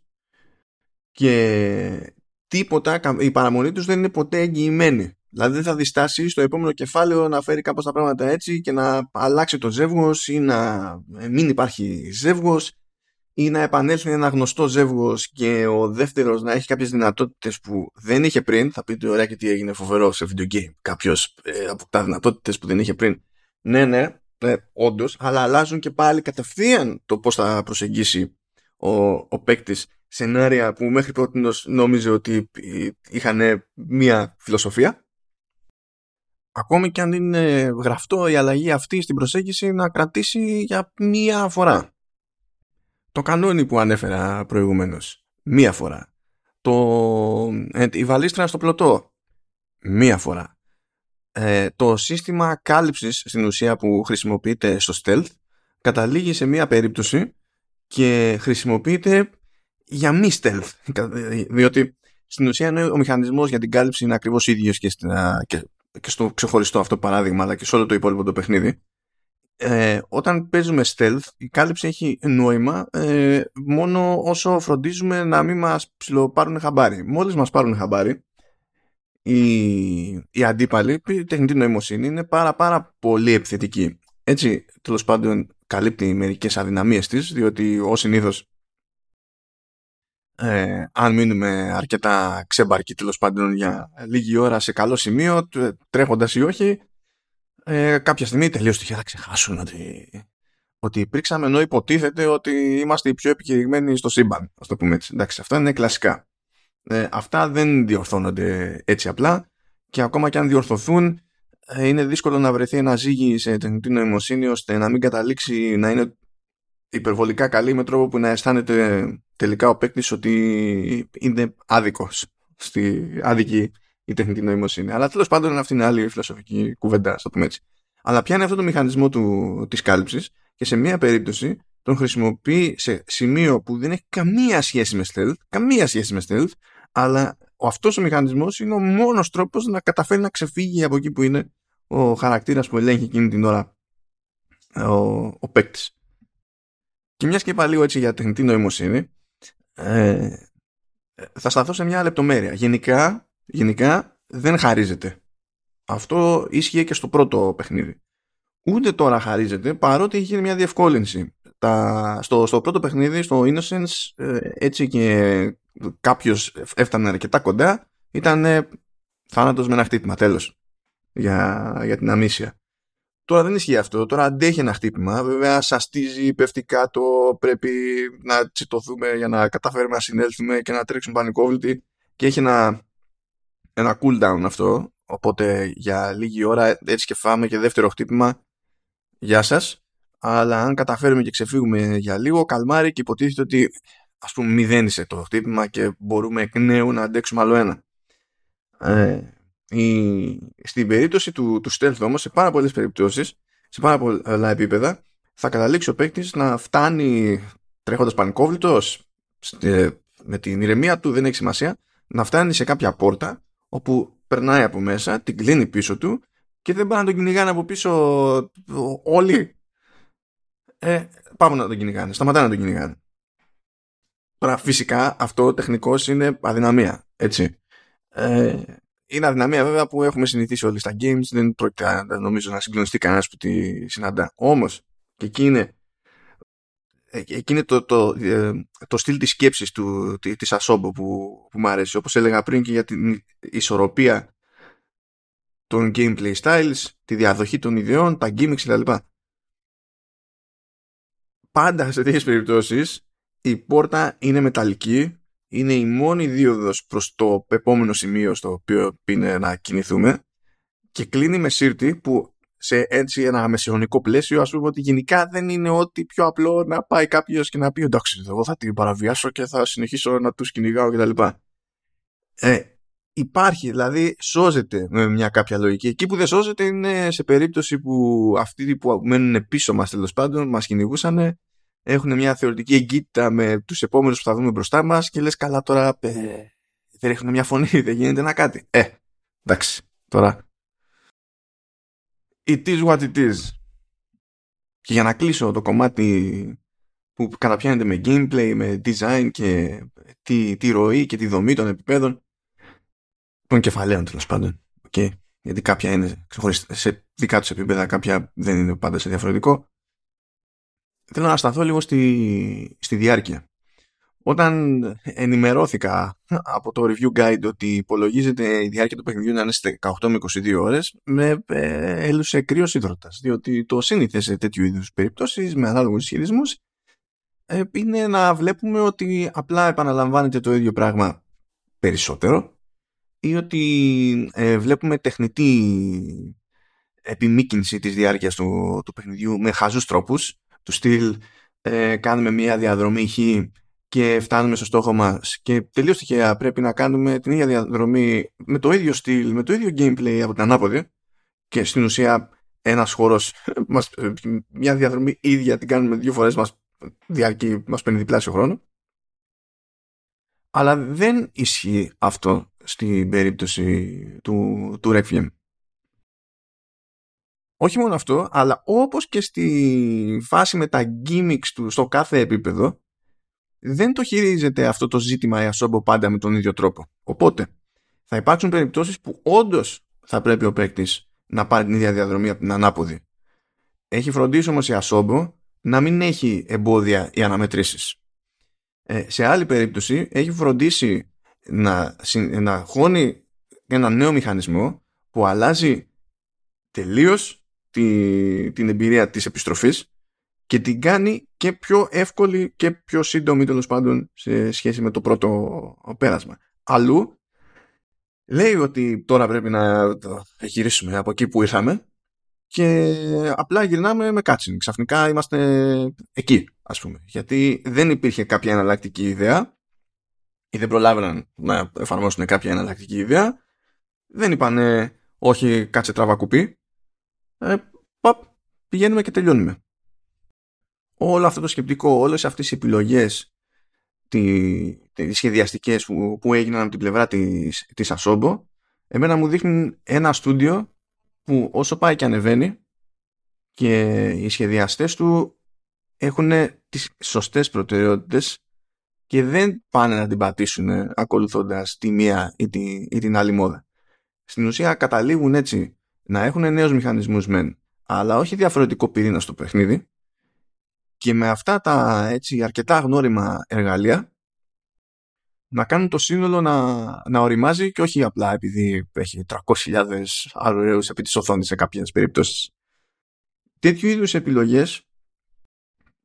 και τίποτα, η παραμονή τους δεν είναι ποτέ εγγυημένη. Δηλαδή δεν θα διστάσει στο επόμενο κεφάλαιο να φέρει κάπως τα πράγματα έτσι και να αλλάξει το ζεύγος ή να μην υπάρχει ζεύγος ή να επανέλθει ένα γνωστό ζεύγος και ο δεύτερος να έχει κάποιες δυνατότητες που δεν είχε πριν. Θα πείτε ωραία και τι έγινε φοβερό σε video game. Κάποιος ε, από τα δυνατότητες που δεν είχε πριν. Ναι, ναι, ναι όντως, αλλά αλλάζουν και πάλι κατευθείαν το πώς θα προσεγγίσει ο, ο παίκτης σενάρια που μέχρι πρώτης νόμιζε ότι είχαν μία φιλοσοφία. Ακόμη και αν είναι γραφτό η αλλαγή αυτή στην προσέγγιση να κρατήσει για μία φορά. Το κανόνι που ανέφερα προηγουμένως. Μία φορά. Το, ε, η βαλίστρα στο πλωτό. Μία φορά. Ε, το σύστημα κάλυψης στην ουσία που χρησιμοποιείται στο stealth καταλήγει σε μία περίπτωση και χρησιμοποιείται για μη stealth. Διότι στην ουσία ο μηχανισμός για την κάλυψη είναι ακριβώς ίδιος και, και, και στο ξεχωριστό αυτό παράδειγμα αλλά και σε όλο το υπόλοιπο το παιχνίδι. Ε, όταν παίζουμε stealth η κάλυψη έχει νόημα ε, μόνο όσο φροντίζουμε να μην μας ψιλοπάρουν χαμπάρι. Μόλις μας πάρουν χαμπάρι οι, οι αντίπαλοι, η τεχνητή νοημοσύνη είναι πάρα πάρα πολύ επιθετική. Έτσι τέλος πάντων καλύπτει μερικές αδυναμίες της διότι ο συνήθως ε, αν μείνουμε αρκετά ξέμπαρκοι τέλος πάντων για λίγη ώρα σε καλό σημείο, τρέχοντας ή όχι, ε, κάποια στιγμή τελείως τυχαία θα ξεχάσουν ότι, ότι υπήρξαμε ενώ υποτίθεται ότι είμαστε οι πιο επικηρυγμένοι στο σύμπαν. Α το πούμε έτσι. Εντάξει, αυτά είναι κλασικά. Ε, αυτά δεν διορθώνονται έτσι απλά και ακόμα και αν διορθωθούν, ε, είναι δύσκολο να βρεθεί ένα ζύγι σε τεχνητή νοημοσύνη ώστε να μην καταλήξει να είναι υπερβολικά καλή με τρόπο που να αισθάνεται τελικά ο παίκτης ότι είναι άδικος στη άδικη η τεχνητή νοημοσύνη. Αλλά τέλος πάντων αυτή είναι άλλη φιλοσοφική κουβέντα, το πούμε έτσι. Αλλά πιάνει αυτό το μηχανισμό του, της κάλυψης και σε μία περίπτωση τον χρησιμοποιεί σε σημείο που δεν έχει καμία σχέση με stealth, καμία σχέση με stealth, αλλά αυτός ο μηχανισμός είναι ο μόνος τρόπος να καταφέρει να ξεφύγει από εκεί που είναι ο χαρακτήρας που ελέγχει εκείνη την ώρα ο, ο παίκτης. Και μιας και είπα λίγο έτσι για τεχνητή νοημοσύνη, ε, θα σταθώ σε μια λεπτομέρεια. Γενικά, γενικά δεν χαρίζεται. Αυτό ίσχυε και στο πρώτο παιχνίδι. Ούτε τώρα χαρίζεται, παρότι έχει γίνει μια διευκόλυνση. Τα, στο, στο πρώτο παιχνίδι, στο Innocence, ε, έτσι και κάποιος έφτανε αρκετά κοντά, ήταν ε, θάνατος με ένα χτύπημα, τέλος, για, για την αμήσια. Τώρα δεν ισχύει αυτό. Τώρα αντέχει ένα χτύπημα. Βέβαια, σαστίζει, πέφτει κάτω. Πρέπει να τσιτωθούμε για να καταφέρουμε να συνέλθουμε και να τρέξουμε πανικόβλητοι. Και έχει ένα, ένα cooldown αυτό. Οπότε για λίγη ώρα έτσι και φάμε και δεύτερο χτύπημα. Γεια σας. Αλλά αν καταφέρουμε και ξεφύγουμε για λίγο, καλμάρι και υποτίθεται ότι ας πούμε μηδένισε το χτύπημα και μπορούμε εκ νέου να αντέξουμε άλλο ένα. Ε, η, στην περίπτωση του, του stealth όμως, σε πάρα πολλές περιπτώσεις, σε πάρα πολλά επίπεδα, θα καταλήξει ο παίκτης να φτάνει τρέχοντας πανικόβλητος με την ηρεμία του δεν έχει σημασία να φτάνει σε κάποια πόρτα όπου περνάει από μέσα, την κλείνει πίσω του και δεν πάνε να τον κυνηγάνε από πίσω όλοι. Ε, πάμε να τον κυνηγάνε, σταματάνε να τον κυνηγάνε. Τώρα φυσικά αυτό τεχνικώ είναι αδυναμία, έτσι. Ε, είναι αδυναμία βέβαια που έχουμε συνηθίσει όλοι στα games, δεν πρόκειται νομίζω να συγκλονιστεί κανένας που τη συναντά. Όμως, και εκεί είναι ε, εκεί είναι το, το, ε, το στυλ της σκέψης του, της Ασόμπο που, που μου αρέσει. Όπως έλεγα πριν και για την ισορροπία των gameplay styles, τη διαδοχή των ιδεών, τα gimmicks κτλ. Πάντα σε τέτοιες περιπτώσεις η πόρτα είναι μεταλλική, είναι η μόνη δίωδος προς το επόμενο σημείο στο οποίο είναι να κινηθούμε και κλείνει με σύρτη που σε έτσι ένα μεσαιωνικό πλαίσιο, ας πούμε ότι γενικά δεν είναι ότι πιο απλό να πάει κάποιος και να πει εντάξει, εγώ θα την παραβιάσω και θα συνεχίσω να τους κυνηγάω κτλ. Ε, υπάρχει, δηλαδή σώζεται με μια κάποια λογική. Εκεί που δεν σώζεται είναι σε περίπτωση που αυτοί που μένουν πίσω μας τέλος πάντων μας κυνηγούσαν έχουν μια θεωρητική εγκύτητα με τους επόμενους που θα δούμε μπροστά μας και λες καλά τώρα ε, δεν έχουν μια φωνή, δεν γίνεται να κάτι. Ε, εντάξει, τώρα it is what it is. Και για να κλείσω το κομμάτι που καταπιάνεται με gameplay, με design και τη, τη ροή και τη δομή των επιπέδων των κεφαλαίων τέλος πάντων. Okay. Γιατί κάποια είναι σε δικά τους επίπεδα, κάποια δεν είναι πάντα σε διαφορετικό. Θέλω να σταθώ λίγο στη, στη διάρκεια. Όταν ενημερώθηκα από το review guide ότι υπολογίζεται η διάρκεια του παιχνιδιού να είναι στις 18 με 22 ώρες, με ε, έλουσε κρύος ίδρωτας, διότι το σύνηθες σε τέτοιου είδους περιπτώσεις με ανάλογους ισχυρισμούς ε, είναι να βλέπουμε ότι απλά επαναλαμβάνεται το ίδιο πράγμα περισσότερο ή ότι ε, βλέπουμε τεχνητή επιμήκυνση της διάρκειας του, του παιχνιδιού με χαζούς τρόπους του στυλ ε, κάνουμε μια διαδρομή χ και φτάνουμε στο στόχο μας. Και τελείως τυχαία πρέπει να κάνουμε την ίδια διαδρομή με το ίδιο στυλ, με το ίδιο gameplay από την ανάποδη. Και στην ουσία ένας χώρος, μια διαδρομή ίδια την κάνουμε δύο φορές μας διαρκεί, μας παίρνει διπλάσιο χρόνο. Αλλά δεν ισχύει αυτό στην περίπτωση του, του Requiem. Όχι μόνο αυτό, αλλά όπως και στη φάση με τα gimmicks του στο κάθε επίπεδο, δεν το χειρίζεται αυτό το ζήτημα η Ασόμπο πάντα με τον ίδιο τρόπο. Οπότε θα υπάρξουν περιπτώσεις που όντως θα πρέπει ο παίκτης να πάρει την ίδια διαδρομή από την ανάποδη. Έχει φροντίσει όμως η Ασόμπο να μην έχει εμπόδια οι αναμετρήσεις. Ε, σε άλλη περίπτωση έχει φροντίσει να, να χώνει ένα νέο μηχανισμό που αλλάζει τελείως τη, την εμπειρία της επιστροφής και την κάνει και πιο εύκολη και πιο σύντομη τέλος πάντων σε σχέση με το πρώτο πέρασμα. Αλλού λέει ότι τώρα πρέπει να το γυρίσουμε από εκεί που ήρθαμε και απλά γυρνάμε με κάτσιν. Ξαφνικά είμαστε εκεί, ας πούμε. Γιατί δεν υπήρχε κάποια εναλλακτική ιδέα ή δεν προλάβαιναν να εφαρμόσουν κάποια εναλλακτική ιδέα. Δεν είπανε όχι κάτσε τραβά κουπί. Ε, παπ, πηγαίνουμε και τελειώνουμε όλο αυτό το σκεπτικό, όλες αυτές οι επιλογές τις, σχεδιαστικές που, που έγιναν από την πλευρά της, της Ασόμπο εμένα μου δείχνουν ένα στούντιο που όσο πάει και ανεβαίνει και οι σχεδιαστές του έχουν τις σωστές προτεραιότητες και δεν πάνε να την πατήσουν ακολουθώντας τη μία ή, τη, ή την άλλη μόδα. Στην ουσία καταλήγουν έτσι να έχουν νέους μηχανισμούς μεν, αλλά όχι διαφορετικό πυρήνα στο παιχνίδι και με αυτά τα έτσι αρκετά γνώριμα εργαλεία να κάνουν το σύνολο να, να οριμάζει και όχι απλά επειδή έχει 300.000 αρωραίους επί της οθόνης σε κάποιες περιπτώσεις. Τέτοιου είδους επιλογές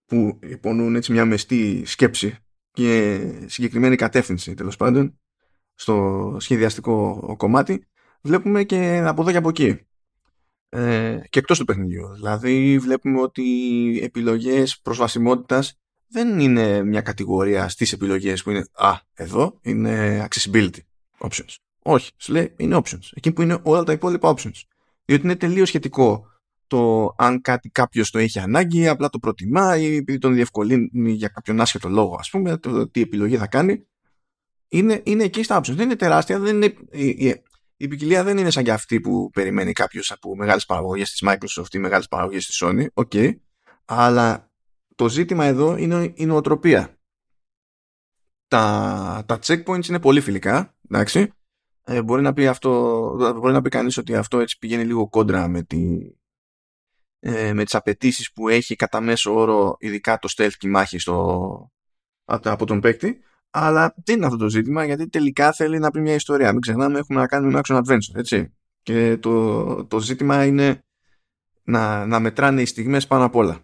που υπονούν έτσι μια μεστή σκέψη και συγκεκριμένη κατεύθυνση τέλος πάντων στο σχεδιαστικό κομμάτι βλέπουμε και από εδώ και από εκεί ε, και εκτός του παιχνιδιού. Δηλαδή βλέπουμε ότι οι επιλογές προσβασιμότητας δεν είναι μια κατηγορία στις επιλογές που είναι «Α, εδώ είναι accessibility options». Όχι, σου λέει είναι options. Εκεί που είναι όλα τα υπόλοιπα options. Διότι είναι τελείως σχετικό το αν κάτι κάποιος το έχει ανάγκη, απλά το προτιμά ή επειδή τον διευκολύνει για κάποιον άσχετο λόγο, ας πούμε, το τι επιλογή θα κάνει. Είναι, είναι εκεί στα options. Δεν είναι τεράστια, δεν είναι, η, η, η ποικιλία δεν είναι σαν και αυτή που περιμένει κάποιος από μεγάλες παραγωγές της Microsoft ή μεγάλες παραγωγές της Sony. OK. Okay. Αλλά το ζήτημα εδώ είναι η νοοτροπία. Τα, τα checkpoints είναι πολύ φιλικά, εντάξει. Ε, μπορεί να πει, αυτό, μπορεί να πει κανείς ότι αυτό έτσι πηγαίνει λίγο κόντρα με, τη, ε, με τις απαιτήσεις που έχει κατά μέσο όρο ειδικά το stealth και η μάχη στο, από τον παίκτη αλλά δεν είναι αυτό το ζήτημα γιατί τελικά θέλει να πει μια ιστορία μην ξεχνάμε έχουμε να κάνουμε ένα action adventure έτσι και το, το ζήτημα είναι να, να μετράνε οι στιγμές πάνω απ' όλα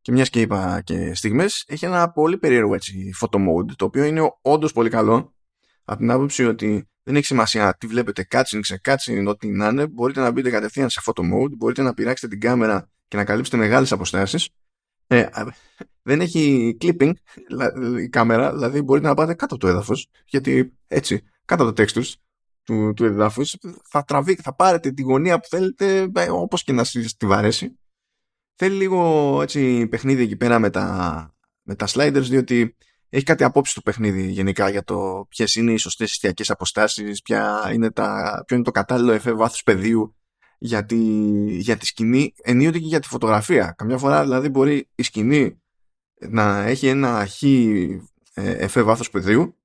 και μιας και είπα και στιγμές έχει ένα πολύ περίεργο έτσι photo mode το οποίο είναι όντως πολύ καλό από την άποψη ότι δεν έχει σημασία τι βλέπετε cutscene, ξεκάτσιν, ό,τι να είναι. Μπορείτε να μπείτε κατευθείαν σε photo mode, μπορείτε να πειράξετε την κάμερα και να καλύψετε μεγάλες αποστάσεις. Ε, δεν έχει clipping η κάμερα, δηλαδή μπορείτε να πάτε κάτω από το έδαφος, γιατί έτσι, κάτω από το textures τους, του εδάφους, θα, τραβεί, θα πάρετε τη γωνία που θέλετε, ε, όπως και να σας τη βαρέσει. Θέλει λίγο έτσι, παιχνίδι εκεί πέρα με τα, με τα sliders, διότι έχει κάτι απόψη του παιχνίδι γενικά για το ποιες είναι οι σωστές εστιακέ αποστάσεις, ποιο είναι το κατάλληλο εφέ βάθους πεδίου για τη, για τη σκηνή, ενίοτε και για τη φωτογραφία. Καμιά φορά δηλαδή μπορεί η σκηνή να έχει ένα χ ε, εφέ βάθος πεδίου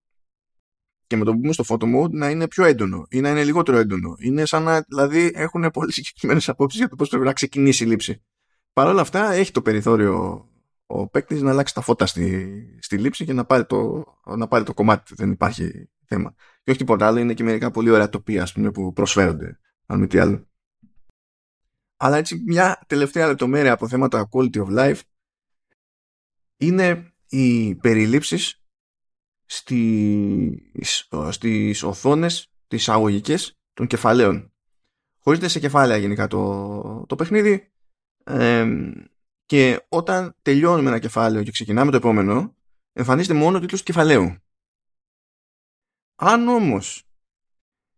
και με το που πούμε στο photo mode να είναι πιο έντονο ή να είναι λιγότερο έντονο. Είναι σαν να δηλαδή έχουν πολύ συγκεκριμένες απόψεις για το πώς πρέπει να ξεκινήσει η λήψη. Παρ' όλα αυτά έχει το περιθώριο ο παίκτης να αλλάξει τα φώτα στη, στη λήψη και να πάρει, το, να πάρει το κομμάτι. Δεν υπάρχει θέμα. Και όχι τίποτα άλλο, είναι και μερικά πολύ ωραία τοπία ας πούμε, που προσφέρονται, αν μη τι άλλο. Αλλά έτσι μια τελευταία λεπτομέρεια από θέματα quality of life είναι οι περιλήψεις στις, στις οθόνες τις αγωγικές των κεφαλαίων. Χωρίζεται σε κεφάλαια γενικά το, το παιχνίδι. Και όταν τελειώνουμε ένα κεφάλαιο και ξεκινάμε το επόμενο, εμφανίζεται μόνο ο τίτλος του κεφαλαίου. Αν όμως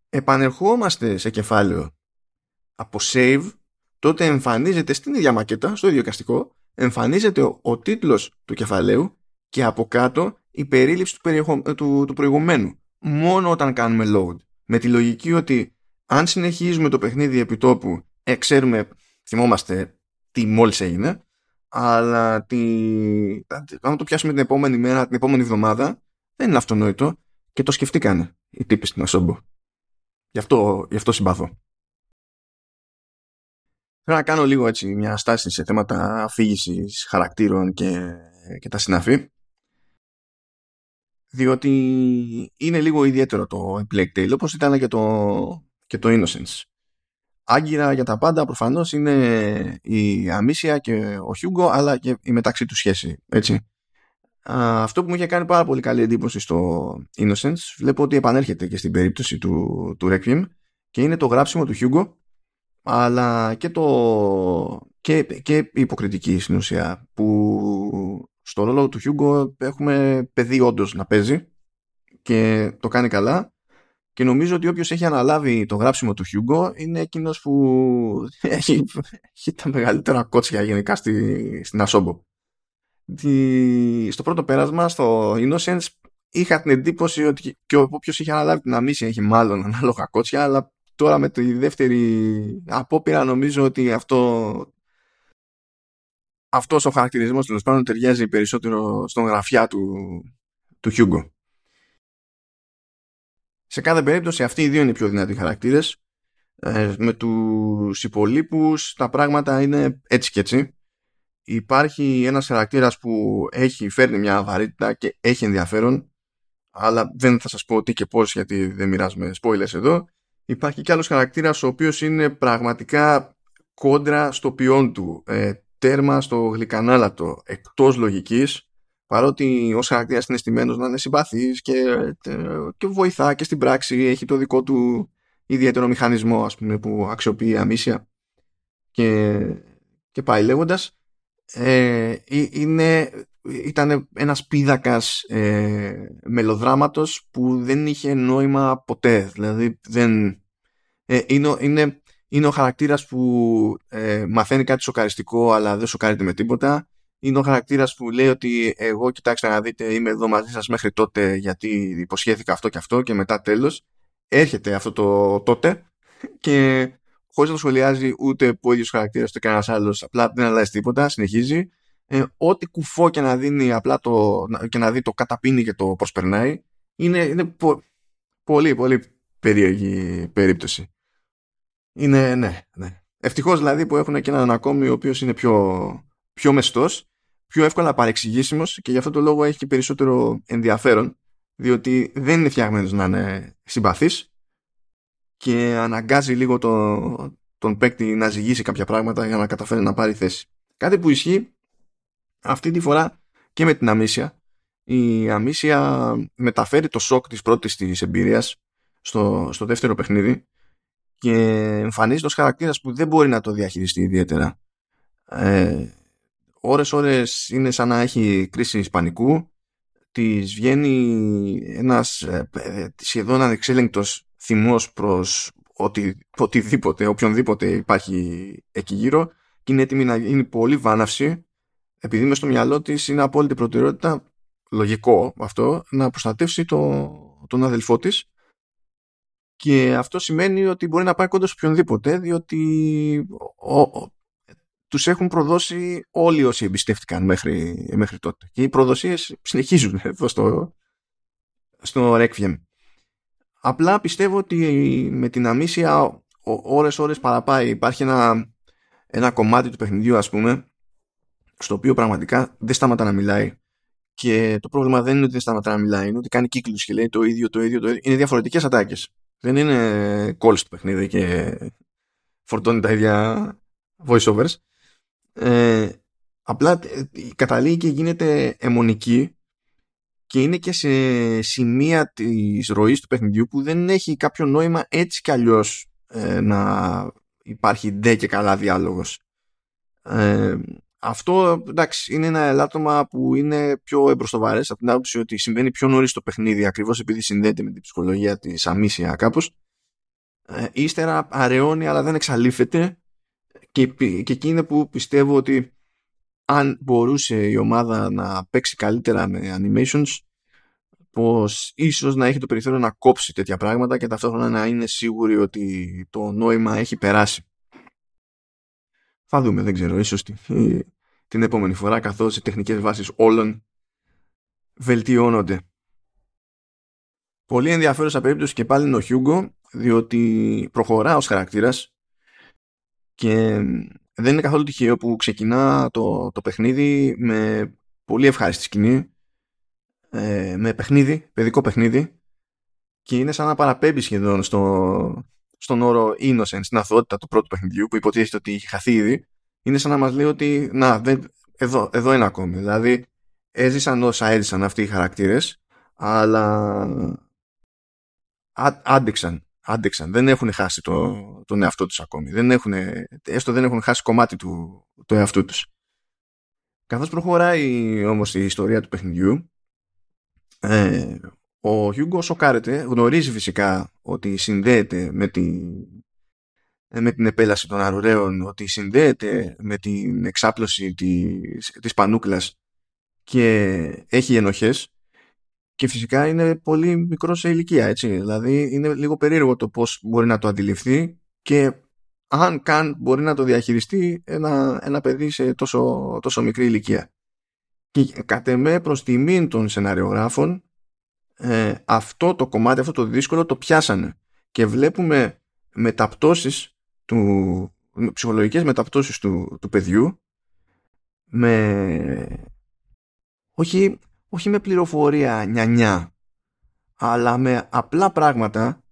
επανερχόμαστε σε κεφάλαιο από save, τότε εμφανίζεται στην ίδια μακέτα, στο ίδιο καστικό, εμφανίζεται ο, ο τίτλος του κεφαλαίου και από κάτω η περίληψη του, περιεχο... του, του προηγουμένου. Μόνο όταν κάνουμε load. Με τη λογική ότι αν συνεχίζουμε το παιχνίδι επί τόπου, ε, ξέρουμε, θυμόμαστε τι μόλις έγινε, αλλά τη... αν το πιάσουμε την επόμενη μέρα, την επόμενη εβδομάδα, δεν είναι αυτονόητο και το σκεφτήκανε οι τύποι στην Ασόμπο. Γι' αυτό, γι αυτό συμπαθώ. Θέλω να κάνω λίγο έτσι μια στάση σε θέματα αφήγησης χαρακτήρων και, και τα συναφή. Διότι είναι λίγο ιδιαίτερο το Plague Tale, όπως ήταν και το, και το Innocence άγκυρα για τα πάντα προφανώς είναι η Αμίσια και ο Χιούγκο αλλά και η μεταξύ τους σχέση έτσι. αυτό που μου είχε κάνει πάρα πολύ καλή εντύπωση στο Innocence βλέπω ότι επανέρχεται και στην περίπτωση του, του Requiem και είναι το γράψιμο του Χιούγκο αλλά και, το, και, και η υποκριτική στην ουσία που στο ρόλο του Χιούγκο έχουμε παιδί όντως να παίζει και το κάνει καλά και νομίζω ότι όποιος έχει αναλάβει το γράψιμο του Hugo είναι εκείνος που έχει, έχει τα μεγαλύτερα κότσια γενικά στη, στην Ασόμπο. στο πρώτο πέρασμα, στο Innocence, είχα την εντύπωση ότι και όποιος είχε αναλάβει την αμύσια έχει μάλλον ανάλογα κότσια, αλλά τώρα με τη δεύτερη απόπειρα νομίζω ότι αυτό αυτός ο χαρακτηρισμός τέλος πάντων ταιριάζει περισσότερο στον γραφιά του, του Hugo. Σε κάθε περίπτωση αυτοί οι δύο είναι οι πιο δυνατοί χαρακτήρες. Ε, με τους υπολείπους τα πράγματα είναι έτσι και έτσι. Υπάρχει ένας χαρακτήρας που έχει φέρνει μια βαρύτητα και έχει ενδιαφέρον αλλά δεν θα σας πω τι και πώς γιατί δεν μοιράζουμε spoilers εδώ. Υπάρχει κι άλλος χαρακτήρας ο οποίος είναι πραγματικά κόντρα στο ποιόν του. Ε, τέρμα στο γλυκανάλατο, εκτός λογικής παρότι ως χαρακτήρας είναι στημένος να είναι συμπαθής και, και βοηθά και στην πράξη έχει το δικό του ιδιαίτερο μηχανισμό ας πούμε, που αξιοποιεί αμύσια και, και πάει λέγοντας ε, είναι, ήταν ένας πίδακας ε, μελοδράματος που δεν είχε νόημα ποτέ δηλαδή δεν, ε, είναι, είναι, είναι ο χαρακτήρας που ε, μαθαίνει κάτι σοκαριστικό αλλά δεν σοκάρεται με τίποτα. Είναι ο χαρακτήρας που λέει ότι εγώ κοιτάξτε να δείτε είμαι εδώ μαζί σας μέχρι τότε γιατί υποσχέθηκα αυτό και αυτό και μετά τέλος. Έρχεται αυτό το τότε και χωρίς να το σχολιάζει ούτε ο ίδιος χαρακτήρας ούτε κανένας άλλος απλά δεν αλλάζει τίποτα, συνεχίζει. Ε, ό,τι κουφό και να δίνει απλά το, και να δει το καταπίνει και το προσπερνάει είναι, είναι πολύ πολύ περίεργη περίπτωση. Είναι, ναι, ναι. Ευτυχώς δηλαδή που έχουν και έναν ακόμη ο οποίος είναι πιο, πιο μεστός, πιο εύκολα παρεξηγήσιμος και γι' αυτό το λόγο έχει και περισσότερο ενδιαφέρον, διότι δεν είναι φτιαγμένος να είναι συμπαθής και αναγκάζει λίγο το, τον παίκτη να ζυγίσει κάποια πράγματα για να καταφέρει να πάρει θέση. Κάτι που ισχύει αυτή τη φορά και με την αμίσια. Η αμίσια μεταφέρει το σοκ της πρώτης της εμπειρίας στο, στο δεύτερο παιχνίδι και εμφανίζεται ως χαρακτήρας που δεν μπορεί να το διαχειριστεί ιδιαίτερα. Ε, ώρες ώρες είναι σαν να έχει κρίση πανικού της βγαίνει ένας ε, ε, σχεδόν ανεξέλεγκτος θυμός προς οτι, οτιδήποτε, οποιονδήποτε υπάρχει εκεί γύρω και είναι έτοιμη να γίνει πολύ βάναυση επειδή μες στο μυαλό της είναι απόλυτη προτεραιότητα λογικό αυτό να προστατεύσει το, τον αδελφό της και αυτό σημαίνει ότι μπορεί να πάει κοντά σε οποιονδήποτε, διότι ο, ο, τους έχουν προδώσει όλοι όσοι εμπιστεύτηκαν μέχρι, μέχρι τότε. Και οι προδοσίες συνεχίζουν εδώ στο, στο Requiem. Απλά πιστεύω ότι με την αμήσια ώρες ώρες παραπάει. Υπάρχει ένα, ένα κομμάτι του παιχνιδιού ας πούμε στο οποίο πραγματικά δεν σταματά να μιλάει και το πρόβλημα δεν είναι ότι δεν σταματά να μιλάει είναι ότι κάνει κύκλους και λέει το ίδιο, το ίδιο, το ίδιο. Είναι διαφορετικές ατάκες. Δεν είναι calls το παιχνίδι και φορτώνει τα ίδια voiceovers. Ε, απλά ε, καταλήγει και γίνεται αιμονική και είναι και σε σημεία της ροής του παιχνιδιού που δεν έχει κάποιο νόημα έτσι κι αλλιώς ε, να υπάρχει ντε και καλά διάλογος. Ε, αυτό εντάξει είναι ένα ελάττωμα που είναι πιο εμπροστοβαρές από την άποψη ότι συμβαίνει πιο νωρίς το παιχνίδι ακριβώς επειδή συνδέεται με την ψυχολογία της αμήσια κάπως. Ε, ύστερα αραιώνει αλλά δεν εξαλείφεται και, και εκεί είναι που πιστεύω ότι αν μπορούσε η ομάδα να παίξει καλύτερα με animations πως ίσως να έχει το περιθώριο να κόψει τέτοια πράγματα και ταυτόχρονα να είναι σίγουροι ότι το νόημα έχει περάσει. Θα δούμε, δεν ξέρω, ίσως την επόμενη φορά καθώς οι τεχνικές βάσεις όλων βελτιώνονται. Πολύ ενδιαφέρουσα περίπτωση και πάλι είναι ο Χιούγκο διότι προχωρά ως χαρακτήρας και δεν είναι καθόλου τυχαίο που ξεκινά το, το παιχνίδι με πολύ ευχάριστη σκηνή ε, με παιχνίδι, παιδικό παιχνίδι και είναι σαν να παραπέμπει σχεδόν στο, στον όρο innocent, στην αθωότητα του πρώτου παιχνιδιού που υποτίθεται ότι είχε χαθεί ήδη είναι σαν να μας λέει ότι να, δεν, εδώ, εδώ είναι ακόμη. Δηλαδή έζησαν όσα έζησαν αυτοί οι χαρακτήρες αλλά άντεξαν, άντεξαν. Δεν έχουν χάσει το, τον εαυτό τους ακόμη. Δεν έχουν, έστω δεν έχουν χάσει κομμάτι του, του εαυτού τους. Καθώς προχωράει όμως η ιστορία του παιχνιδιού ε, ο Χιούγκο σοκάρεται, γνωρίζει φυσικά ότι συνδέεται με, τη, με την επέλαση των αρουραίων, ότι συνδέεται με την εξάπλωση της, της πανούκλας και έχει ενοχές και φυσικά είναι πολύ μικρό σε ηλικία, έτσι. Δηλαδή είναι λίγο περίεργο το πώς μπορεί να το αντιληφθεί και αν καν μπορεί να το διαχειριστεί ένα, ένα παιδί σε τόσο, τόσο μικρή ηλικία. Και κατ' εμέ προς τιμήν των σεναριογράφων ε, αυτό το κομμάτι, αυτό το δύσκολο το πιάσανε. Και βλέπουμε μεταπτώσεις του, ψυχολογικές μεταπτώσεις του, του παιδιού με όχι, όχι με πληροφορία νιανιά αλλά με απλά πράγματα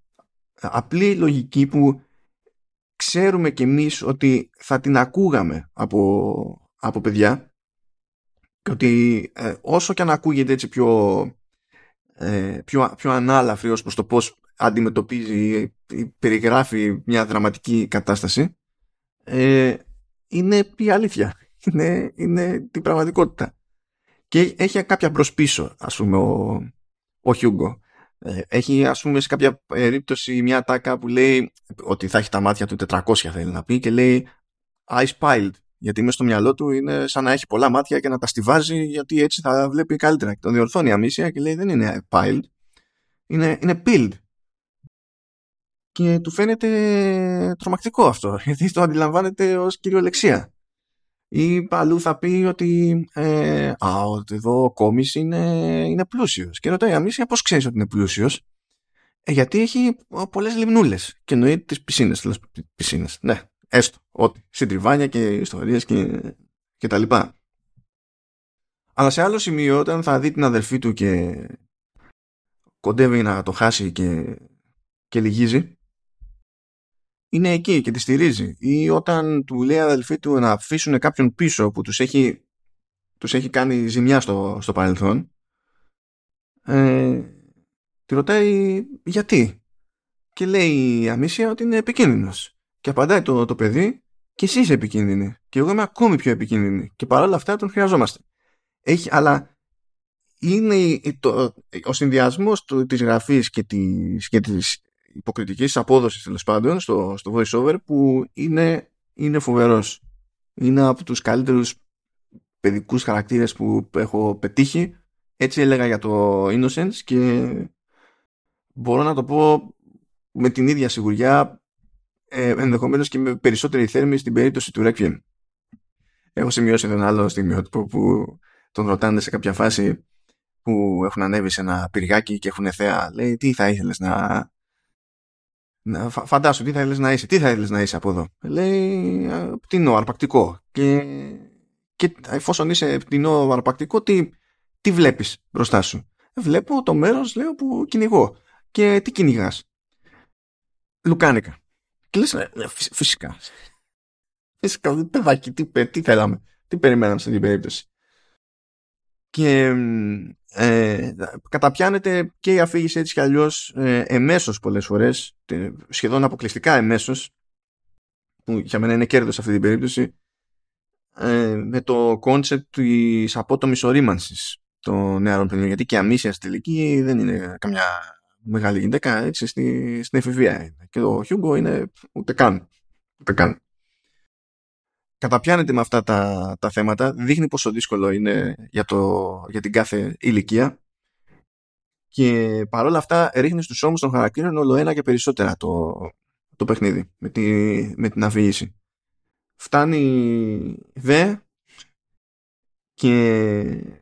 απλή λογική που ξέρουμε κι εμείς ότι θα την ακούγαμε από, από παιδιά και ότι ε, όσο και αν ακούγεται έτσι πιο ε, πιο, πιο ανάλαφρη ως προς το πώς αντιμετωπίζει ή περιγράφει μια δραματική κατάσταση ε, είναι η αλήθεια. Είναι, είναι την πραγματικότητα. Και έχει κάποια μπρος πίσω ας πούμε ο, ο Χιούγκο. Ε, έχει ας πούμε σε κάποια περίπτωση μια τάκα που λέει ότι θα έχει τα μάτια του 400 θέλει να πει και λέει I spiled γιατί μέσα στο μυαλό του είναι σαν να έχει πολλά μάτια και να τα στηβάζει γιατί έτσι θα βλέπει καλύτερα. Και τον διορθώνει αμύσια και λέει δεν είναι piled είναι, είναι pilled και του φαίνεται τρομακτικό αυτό γιατί το αντιλαμβάνεται ως κυριολεξία. Ή αλλού θα πει ότι ε, α, ότι εδώ ο κόμις είναι, είναι πλούσιος και ρωτάει αμύσια πώς ξέρεις ότι είναι πλούσιος; Ε, γιατί έχει πολλές λιμνούλες και εννοεί τις πισίνες, πισίνες. ναι, έστω, ότι συντριβάνια και ιστορίες και, και τα λοιπά αλλά σε άλλο σημείο όταν θα δει την αδελφή του και κοντεύει να το χάσει και, και λυγίζει είναι εκεί και τη στηρίζει. Ή όταν του λέει αδελφή του να αφήσουν κάποιον πίσω που τους έχει, τους έχει κάνει ζημιά στο, στο παρελθόν, ε, τη ρωτάει γιατί; Και λέει η Αμίσια ότι είναι επικίνδυνος. Και απαντάει το, το παιδί, και εσύ είσαι επικίνδυνη. Και εγώ είμαι ακόμη πιο επικίνδυνη. Και παρόλα αυτά τον χρειαζόμαστε. Έχει, αλλά είναι το, ο συνδυασμός της γραφής και της και της υποκριτικής απόδοσης τέλος πάντων στο, στο voiceover που είναι, είναι φοβερός. Είναι από τους καλύτερους παιδικούς χαρακτήρες που έχω πετύχει. Έτσι έλεγα για το Innocence και μπορώ να το πω με την ίδια σιγουριά ε, ενδεχομένως και με περισσότερη θέρμη στην περίπτωση του Requiem. Έχω σημειώσει ένα άλλο στιγμιότυπο που τον ρωτάνε σε κάποια φάση που έχουν ανέβει σε ένα πυργάκι και έχουν θέα. Λέει, τι θα ήθελες να, Φαντάσου τι θα ήθελες να είσαι, τι θα ήθελες να είσαι από εδώ; Λέει πτηνό, αρπακτικό. Και, και εφόσον είσαι πτηνό, αρπακτικό, τι, τι βλέπεις μπροστά σου; Βλέπω το μέρος, λέω, που κυνηγώ. Και τι κυνηγάς; Λουκάνικα. Και λες, «Ναι, ναι, φυσικά. Φυσικά, παιδάκι, τι, τι θέλαμε. Τι περιμέναμε σε αυτή την περίπτωση. Και ε, καταπιάνεται και η αφήγηση έτσι κι αλλιώς ε, εμέσως πολλές φορές σχεδόν αποκλειστικά εμμέσως που για μένα είναι κέρδος σε αυτή την περίπτωση ε, με το κόνσεπτ της απότομης ωρίμανσης των νεαρών παιδιών γιατί και η Αμίσια στη τελική δεν είναι καμιά μεγάλη γυναίκα έτσι στη, στην εφηβεία και ο Χιούγκο είναι ούτε καν ούτε καν. Καταπιάνεται με αυτά τα, τα θέματα, δείχνει πόσο δύσκολο είναι για, το, για την κάθε ηλικία. Και παρόλα αυτά ρίχνει στους ώμους των χαρακτήρων όλο ένα και περισσότερα το, το παιχνίδι με, τη, με την αφήγηση. Φτάνει δε και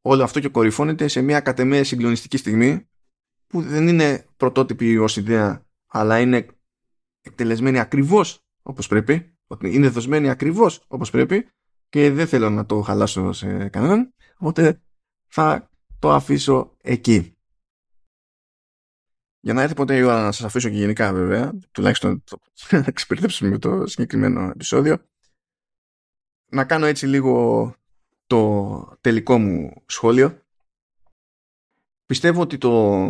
όλο αυτό και κορυφώνεται σε μια κατεμέ συγκλονιστική στιγμή που δεν είναι πρωτότυπη ως ιδέα αλλά είναι εκτελεσμένη ακριβώς όπως πρέπει ότι είναι δοσμένη ακριβώς όπως πρέπει και δεν θέλω να το χαλάσω σε κανέναν οπότε θα το αφήσω εκεί. Για να έρθει ποτέ η ώρα να σας αφήσω και γενικά βέβαια τουλάχιστον το, να εξυπηρετήσουμε με το συγκεκριμένο επεισόδιο να κάνω έτσι λίγο το τελικό μου σχόλιο. Πιστεύω ότι το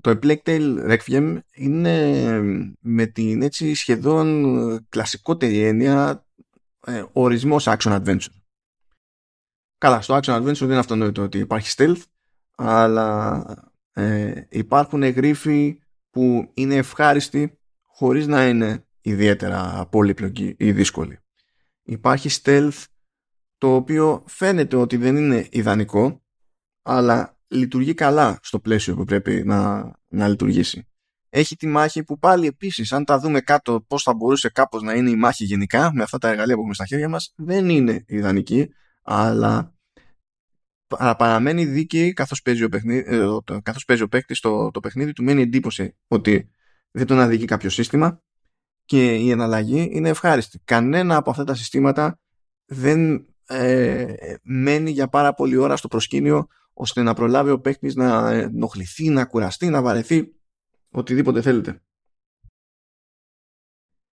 το A Plague Tale Requiem είναι με την έτσι σχεδόν κλασικότερη έννοια ε, ορισμός action adventure. Καλά, στο action adventure δεν είναι αυτονόητο ότι υπάρχει stealth, αλλά ε, υπάρχουν γρίφοι που είναι ευχάριστοι χωρίς να είναι ιδιαίτερα πολύπλοκοι ή δύσκολοι. Υπάρχει stealth το οποίο φαίνεται ότι δεν είναι ιδανικό, αλλά λειτουργεί καλά στο πλαίσιο που πρέπει να, να λειτουργήσει. Έχει τη μάχη που πάλι επίσης αν τα δούμε κάτω πώς θα μπορούσε κάπως να είναι η μάχη γενικά με αυτά τα εργαλεία που έχουμε στα χέρια μας δεν είναι ιδανική αλλά παραμένει δίκαιη καθώς παίζει ο, παιχνίδι, ε, καθώς παίζει ο παίκτης το, το παιχνίδι του μένει εντύπωση ότι δεν τον αδικεί κάποιο σύστημα και η εναλλαγή είναι ευχάριστη. Κανένα από αυτά τα συστήματα δεν ε, μένει για πάρα πολλή ώρα στο προσκήνιο ώστε να προλάβει ο παίκτης να ενοχληθεί, να κουραστεί, να βαρεθεί οτιδήποτε θέλετε.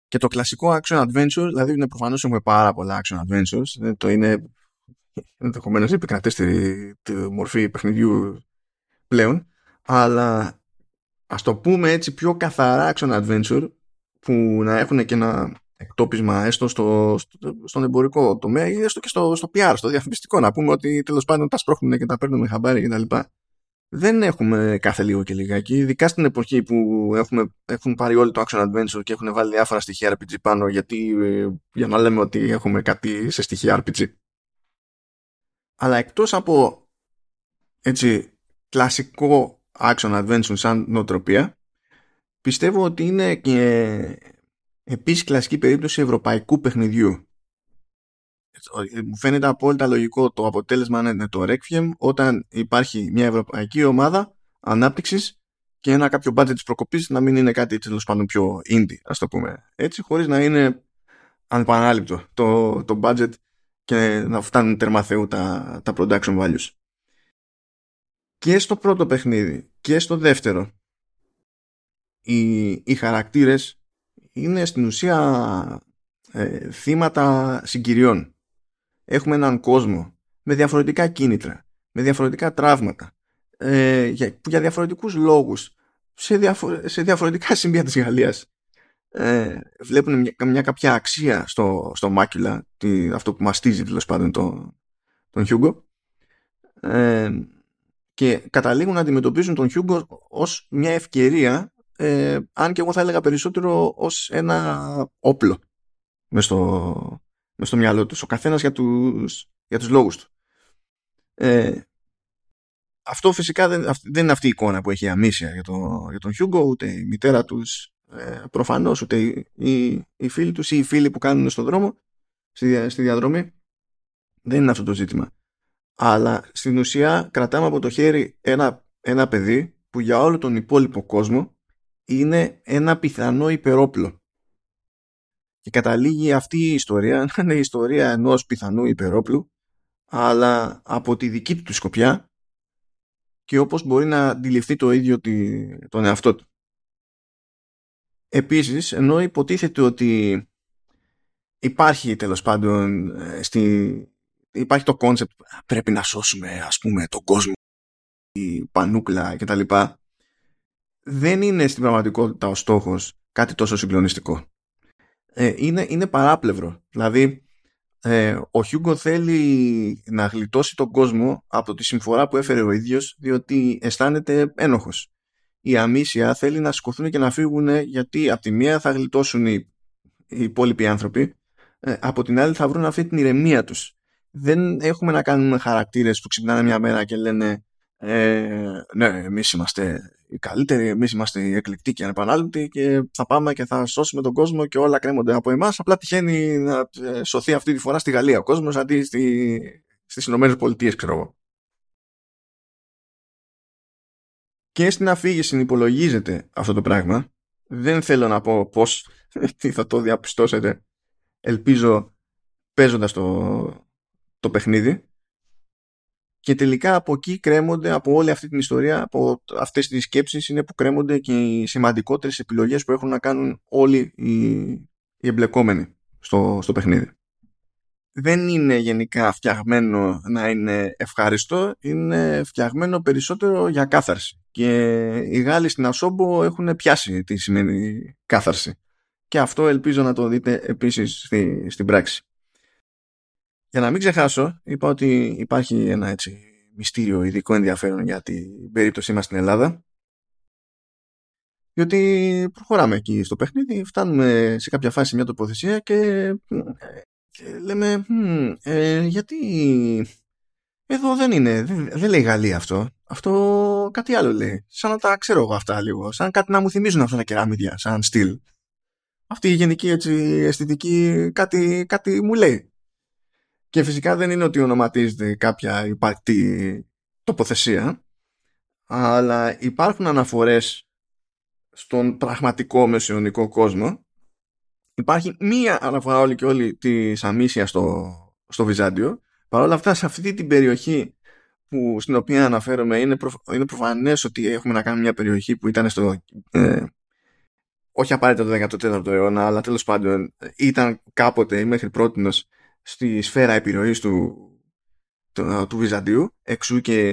Και το κλασικό action adventure, δηλαδή είναι προφανώς έχουμε πάρα πολλά action adventures, το είναι ενδεχομένως η επικρατέστερη μορφή παιχνιδιού πλέον, αλλά ας το πούμε έτσι πιο καθαρά action adventure που να έχουν και ένα εκτόπισμα έστω στο, στο, στον εμπορικό τομέα ή έστω και στο, στο PR, στο διαφημιστικό. Να πούμε ότι τέλος πάντων τα σπρώχνουν και τα παίρνουν με χαμπάρι κτλ. δεν έχουμε κάθε λίγο και λιγάκι, ειδικά στην εποχή που έχουμε, έχουν πάρει όλοι το Action Adventure και έχουν βάλει διάφορα στοιχεία RPG πάνω, γιατί ε, για να λέμε ότι έχουμε κάτι σε στοιχεία RPG. Αλλά εκτός από έτσι κλασικό Action Adventure σαν νοοτροπία, πιστεύω ότι είναι και επίσης κλασική περίπτωση ευρωπαϊκού παιχνιδιού μου φαίνεται απόλυτα λογικό το αποτέλεσμα να είναι το Requiem όταν υπάρχει μια ευρωπαϊκή ομάδα ανάπτυξης και ένα κάποιο budget της προκοπής να μην είναι κάτι τέλος πάντων πιο indie, ας το πούμε έτσι, χωρίς να είναι ανεπανάληπτο το, το budget και να φτάνουν τέρμα θεού τα, τα production values. Και στο πρώτο παιχνίδι και στο δεύτερο οι, οι χαρακτήρες είναι στην ουσία ε, θύματα συγκυριών. Έχουμε έναν κόσμο με διαφορετικά κίνητρα, με διαφορετικά τραύματα, ε, για, που για διαφορετικούς λόγους σε, σε διαφορετικά σημεία της Γαλλίας. Ε, βλέπουν μια, μια, κάποια αξία στο, στο μάκουλα, αυτό που μαστίζει τέλος πάντων το, τον Χιούγκο. Ε, και καταλήγουν να αντιμετωπίζουν τον Χιούγκο ως μια ευκαιρία ε, αν και εγώ θα έλεγα περισσότερο ως ένα όπλο μες στο, μες στο μυαλό τους, ο καθένας για τους, για τους λόγους του. Ε, αυτό φυσικά δεν, δεν είναι αυτή η εικόνα που έχει η Αμίσια για, το, για τον Χιούγκο, ούτε η μητέρα τους ε, προφανώς, ούτε οι, οι, φίλοι τους ή οι φίλοι που κάνουν στον δρόμο, στη, στη διαδρομή. Δεν είναι αυτό το ζήτημα. Αλλά στην ουσία κρατάμε από το χέρι ένα, ένα παιδί που για όλο τον υπόλοιπο κόσμο είναι ένα πιθανό υπερόπλο. Και καταλήγει αυτή η ιστορία να είναι η ιστορία ενός πιθανού υπερόπλου αλλά από τη δική του σκοπιά και όπως μπορεί να αντιληφθεί το ίδιο τον εαυτό του. Επίσης, ενώ υποτίθεται ότι υπάρχει τέλος πάντων ε, στη... υπάρχει το κόνσεπτ πρέπει να σώσουμε ας πούμε τον κόσμο η πανούκλα κτλ. Δεν είναι στην πραγματικότητα ο στόχος κάτι τόσο συγκλονιστικό ε, είναι, είναι παράπλευρο. Δηλαδή, ε, ο Χιούγκο θέλει να γλιτώσει τον κόσμο από τη συμφορά που έφερε ο ίδιος διότι αισθάνεται ένοχος. Η αμήσια θέλει να σηκωθούν και να φύγουν γιατί από τη μία θα γλιτώσουν οι, οι υπόλοιποι άνθρωποι ε, από την άλλη θα βρουν αυτή την ηρεμία τους. Δεν έχουμε να κάνουμε χαρακτήρες που ξυπνάνε μια μέρα και λένε ε, ναι, εμείς είμαστε οι καλύτεροι, εμείς είμαστε οι εκλεκτοί και ανεπανάληπτοι και θα πάμε και θα σώσουμε τον κόσμο και όλα κρέμονται από εμάς. Απλά τυχαίνει να ε, σωθεί αυτή τη φορά στη Γαλλία ο κόσμος αντί στη, στις Ηνωμένες Πολιτείες, ξέρω εγώ. Και στην αφήγηση υπολογίζεται αυτό το πράγμα. Δεν θέλω να πω πώς τι θα το διαπιστώσετε. Ελπίζω παίζοντας το, το παιχνίδι και τελικά από εκεί κρέμονται από όλη αυτή την ιστορία, από αυτές τις σκέψεις είναι που κρέμονται και οι σημαντικότερες επιλογές που έχουν να κάνουν όλοι οι, οι εμπλεκόμενοι στο, στο παιχνίδι. Δεν είναι γενικά φτιαγμένο να είναι ευχάριστο, είναι φτιαγμένο περισσότερο για κάθαρση. Και οι Γάλλοι στην Ασόμπο έχουν πιάσει τι σημαίνει κάθαρση. Και αυτό ελπίζω να το δείτε επίσης στη, στην πράξη. Για να μην ξεχάσω, είπα ότι υπάρχει ένα έτσι μυστήριο ειδικό ενδιαφέρον για την περίπτωσή μας στην Ελλάδα. Διότι προχωράμε εκεί στο παιχνίδι, φτάνουμε σε κάποια φάση μια τοποθεσία και, και λέμε ε, γιατί εδώ δεν είναι, δεν, δεν λέει Γαλλία αυτό. Αυτό κάτι άλλο λέει. Σαν να τα ξέρω εγώ αυτά λίγο. Σαν κάτι να μου θυμίζουν αυτά τα κεραμίδια, σαν στυλ. Αυτή η γενική έτσι, αισθητική κάτι, κάτι μου λέει. Και φυσικά δεν είναι ότι ονοματίζεται κάποια υπαρκτή τοποθεσία, αλλά υπάρχουν αναφορές στον πραγματικό μεσαιωνικό κόσμο. Υπάρχει μία αναφορά όλη και όλη της Αμίσιας στο, στο Βυζάντιο. Παρ' όλα αυτά, σε αυτή την περιοχή που, στην οποία αναφέρομαι, είναι, προ, είναι προφανές ότι έχουμε να κάνουμε μια περιοχή που ήταν στο... Ε, όχι απαραίτητα το 14ο αιώνα, αλλά τέλος πάντων ήταν κάποτε ή μέχρι πρότινος στη σφαίρα επιρροής του, του, του Βυζαντίου, εξού και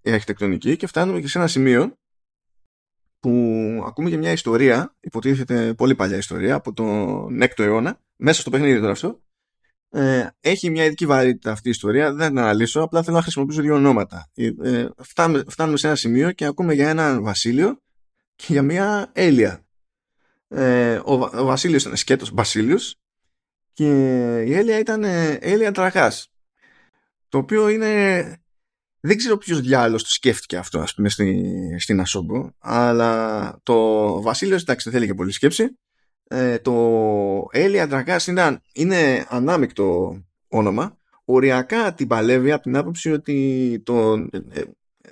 η αρχιτεκτονική και φτάνουμε και σε ένα σημείο που ακούμε και μια ιστορία, υποτίθεται πολύ παλιά ιστορία, από τον 6ο αιώνα, μέσα στο παιχνίδι τώρα αυτό, Ε, έχει μια ειδική βαρύτητα αυτή η ιστορία, δεν την αναλύσω, απλά θέλω να χρησιμοποιήσω δύο ονόματα. Ε, ε, φτάνουμε, φτάνουμε σε ένα σημείο και ακούμε για έναν Βασίλειο και για μια Έλια. Ε, ο, ο Βασίλειος ήταν σκέτος Βασίλειος και η Έλια ήταν Έλια Τραχάς. Το οποίο είναι δεν ξέρω ποιος διάλογος το σκέφτηκε αυτό ας πούμε στη, στην Ασόμπο αλλά το Βασίλειος εντάξει δεν θέλει και πολύ σκέψη ε, το Έλια Ντραγκάς είναι, είναι ανάμεικτο όνομα οριακά την παλεύει από την άποψη ότι το, ε,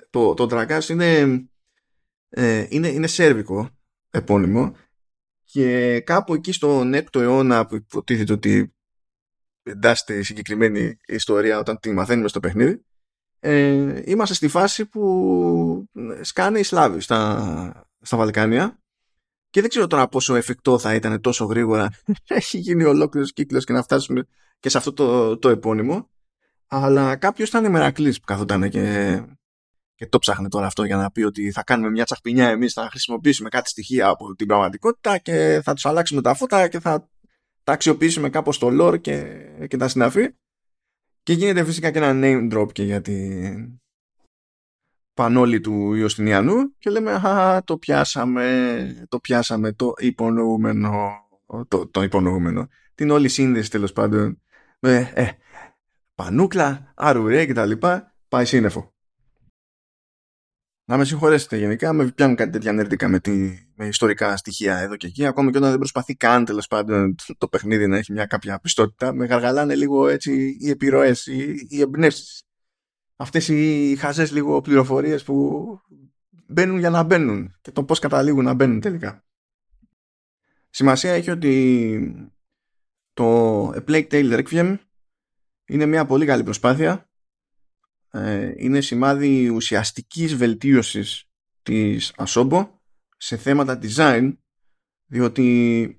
το, το Ντραγκάς είναι, ε, είναι, είναι σέρβικο επώνυμο και κάπου εκεί στον 6ο αιώνα που υποτίθεται ότι εντάσσεται η συγκεκριμένη ιστορία όταν τη μαθαίνουμε στο παιχνίδι ε, είμαστε στη φάση που σκάνε οι Σλάβοι στα, στα Βαλκάνια. Και δεν ξέρω τώρα πόσο εφικτό θα ήταν τόσο γρήγορα έχει γίνει ολόκληρος κύκλος και να φτάσουμε και σε αυτό το, το επώνυμο. Αλλά κάποιος ήταν μερακλής που καθόταν και, και το ψάχνε τώρα αυτό για να πει ότι θα κάνουμε μια τσαχπινιά εμείς θα χρησιμοποιήσουμε κάτι στοιχεία από την πραγματικότητα και θα τους αλλάξουμε τα φώτα και θα τα αξιοποιήσουμε κάπως στο lore και, και τα συναφή και γίνεται φυσικά και ένα name drop και για την πανόλη του Ιωστινιανού και λέμε «Α, το πιάσαμε, το πιάσαμε, το υπονοούμενο, το, το υπονοούμενο, την όλη σύνδεση τέλος πάντων με ε, πανούκλα, αρουρέ και τα λοιπά, πάει σύννεφο. Να με συγχωρέσετε γενικά, με πιάνουν κάτι τέτοια νερτικά με, τη, με ιστορικά στοιχεία εδώ και εκεί. Ακόμα και όταν δεν προσπαθεί καν τέλος πάντων το παιχνίδι να έχει μια κάποια πιστότητα, με γαργαλάνε λίγο έτσι οι επιρροές, οι, οι εμπνεύσεις. Αυτές οι χαζές λίγο πληροφορίες που μπαίνουν για να μπαίνουν και το πώς καταλήγουν να μπαίνουν τελικά. Σημασία έχει ότι το A Plague Tale Requiem είναι μια πολύ καλή προσπάθεια ε, είναι σημάδι ουσιαστικής βελτίωσης της Asobo σε θέματα design διότι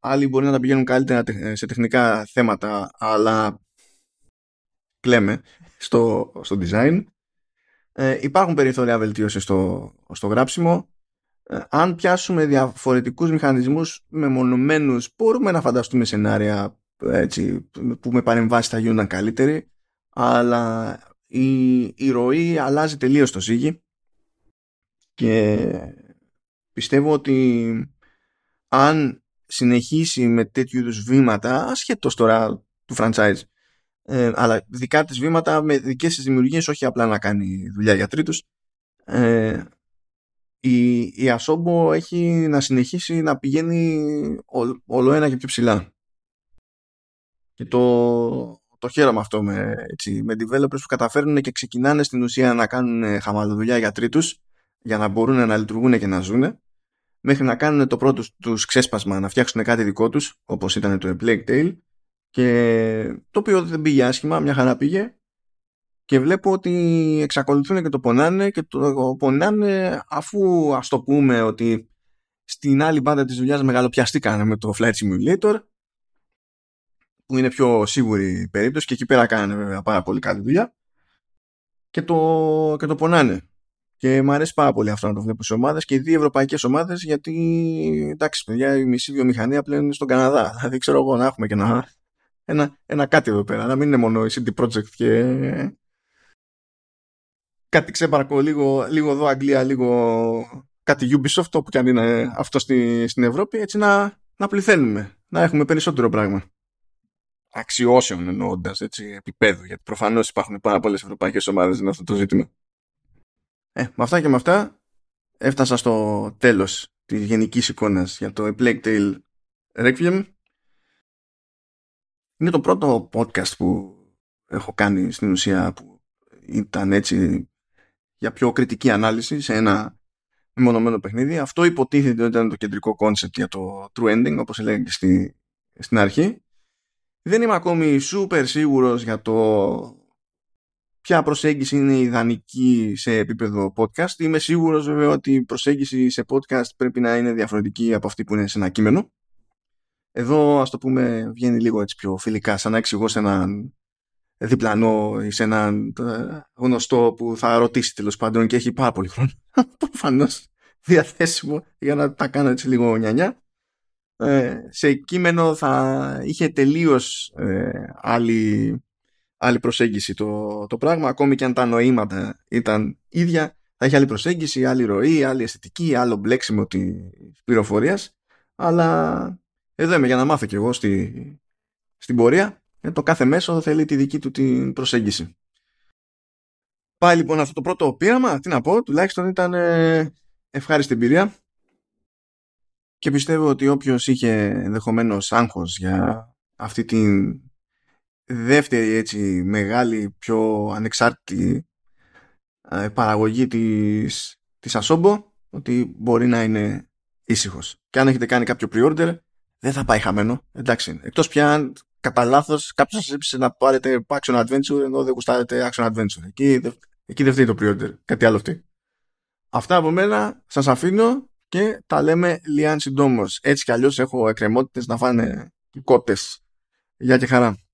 άλλοι μπορεί να τα πηγαίνουν καλύτερα σε τεχνικά θέματα αλλά κλαίμε στο, στο design. Ε, υπάρχουν περιθώρια βελτίωσης στο, στο γράψιμο. Ε, αν πιάσουμε διαφορετικούς μηχανισμούς μεμονωμένους μπορούμε να φανταστούμε σενάρια έτσι, που με παρεμβάσεις θα γίνουν καλύτεροι αλλά η, η ροή αλλάζει τελείως το ζύγι και πιστεύω ότι αν συνεχίσει με τέτοιου είδους βήματα ασχέτως τώρα του franchise ε, αλλά δικά της βήματα με δικές της δημιουργίες όχι απλά να κάνει δουλειά για τρίτους ε, η, η Ασόμπο έχει να συνεχίσει να πηγαίνει όλο ένα και πιο ψηλά. Και το, το χαίρομαι αυτό με, έτσι, με developers που καταφέρνουν και ξεκινάνε στην ουσία να κάνουν χαμαλοδουλειά για τρίτους για να μπορούν να λειτουργούν και να ζουν μέχρι να κάνουν το πρώτο τους ξέσπασμα να φτιάξουν κάτι δικό τους όπως ήταν το Plague Tale και το οποίο δεν πήγε άσχημα, μια χαρά πήγε και βλέπω ότι εξακολουθούν και το πονάνε και το πονάνε αφού ας το πούμε ότι στην άλλη μπάντα της δουλειάς μεγαλοπιαστήκανε με το Flight Simulator που είναι πιο σίγουρη περίπτωση και εκεί πέρα κάνανε βέβαια πάρα πολύ καλή δουλειά και το, και το πονάνε. Και μου αρέσει πάρα πολύ αυτό να το βλέπω σε ομάδες και οι δύο ευρωπαϊκές ομάδες, γιατί εντάξει, παιδιά, η μισή βιομηχανία πλέον είναι στον Καναδά. Δηλαδή, ξέρω εγώ να έχουμε και ένα, ένα, ένα κάτι εδώ πέρα. Να μην είναι μόνο η CD Projekt και κάτι ξέπαρκο, λίγο, λίγο εδώ Αγγλία, λίγο κάτι Ubisoft, όπου και αν είναι αυτό στη, στην Ευρώπη, έτσι να, να πληθαίνουμε, να έχουμε περισσότερο πράγμα αξιώσεων εννοώντας επίπεδου, γιατί προφανώς υπάρχουν πάρα πολλές ευρωπαϊκές ομάδες με αυτό το ζήτημα. Ε, με αυτά και με αυτά έφτασα στο τέλος της γενικής εικόνας για το A Plague Tale Requiem. Είναι το πρώτο podcast που έχω κάνει στην ουσία που ήταν έτσι για πιο κριτική ανάλυση σε ένα μεμονωμένο παιχνίδι. Αυτό υποτίθεται ότι ήταν το κεντρικό κόνσεπτ για το true ending, όπως έλεγα και στη, στην αρχή. Δεν είμαι ακόμη super σίγουρος για το ποια προσέγγιση είναι ιδανική σε επίπεδο podcast. Είμαι σίγουρος βέβαια ότι η προσέγγιση σε podcast πρέπει να είναι διαφορετική από αυτή που είναι σε ένα κείμενο. Εδώ ας το πούμε βγαίνει λίγο έτσι πιο φιλικά σαν να εξηγώ σε έναν διπλανό ή σε έναν ε, γνωστό που θα ρωτήσει τέλος πάντων και έχει πάρα πολύ χρόνο προφανώς διαθέσιμο για να τα κάνω έτσι λίγο νιανιά ε, σε κείμενο θα είχε τελείως ε, άλλη, άλλη προσέγγιση το, το πράγμα ακόμη και αν τα νοήματα ήταν ίδια θα είχε άλλη προσέγγιση, άλλη ροή, άλλη αισθητική, άλλο μπλέξιμο τη πληροφορίας. Αλλά εδώ είμαι για να μάθω κι εγώ στη, στην πορεία. Ε, το κάθε μέσο θέλει τη δική του την προσέγγιση. Πάει λοιπόν αυτό το πρώτο πείραμα, τι να πω, τουλάχιστον ήταν ε, ευχάριστη εμπειρία και πιστεύω ότι όποιος είχε ενδεχομένως άγχος για αυτή την δεύτερη έτσι μεγάλη πιο ανεξάρτητη ε, παραγωγή της, της Asobo ότι μπορεί να είναι ήσυχος. Και αν έχετε κάνει κάποιο pre-order δεν θα πάει χαμένο. Εντάξει. Εκτός πια αν κατά λάθος κάποιος σας έπεισε να πάρετε action adventure ενώ δεν γουστάρετε action adventure. Εκεί, εκεί δεν φταίει το pre-order. Κάτι άλλο αυτή. Αυτά από μένα. Σας αφήνω και τα λέμε λιάν συντόμως. Έτσι κι αλλιώς έχω εκκρεμότητες να φάνε οι κότες. Γεια και χαρά.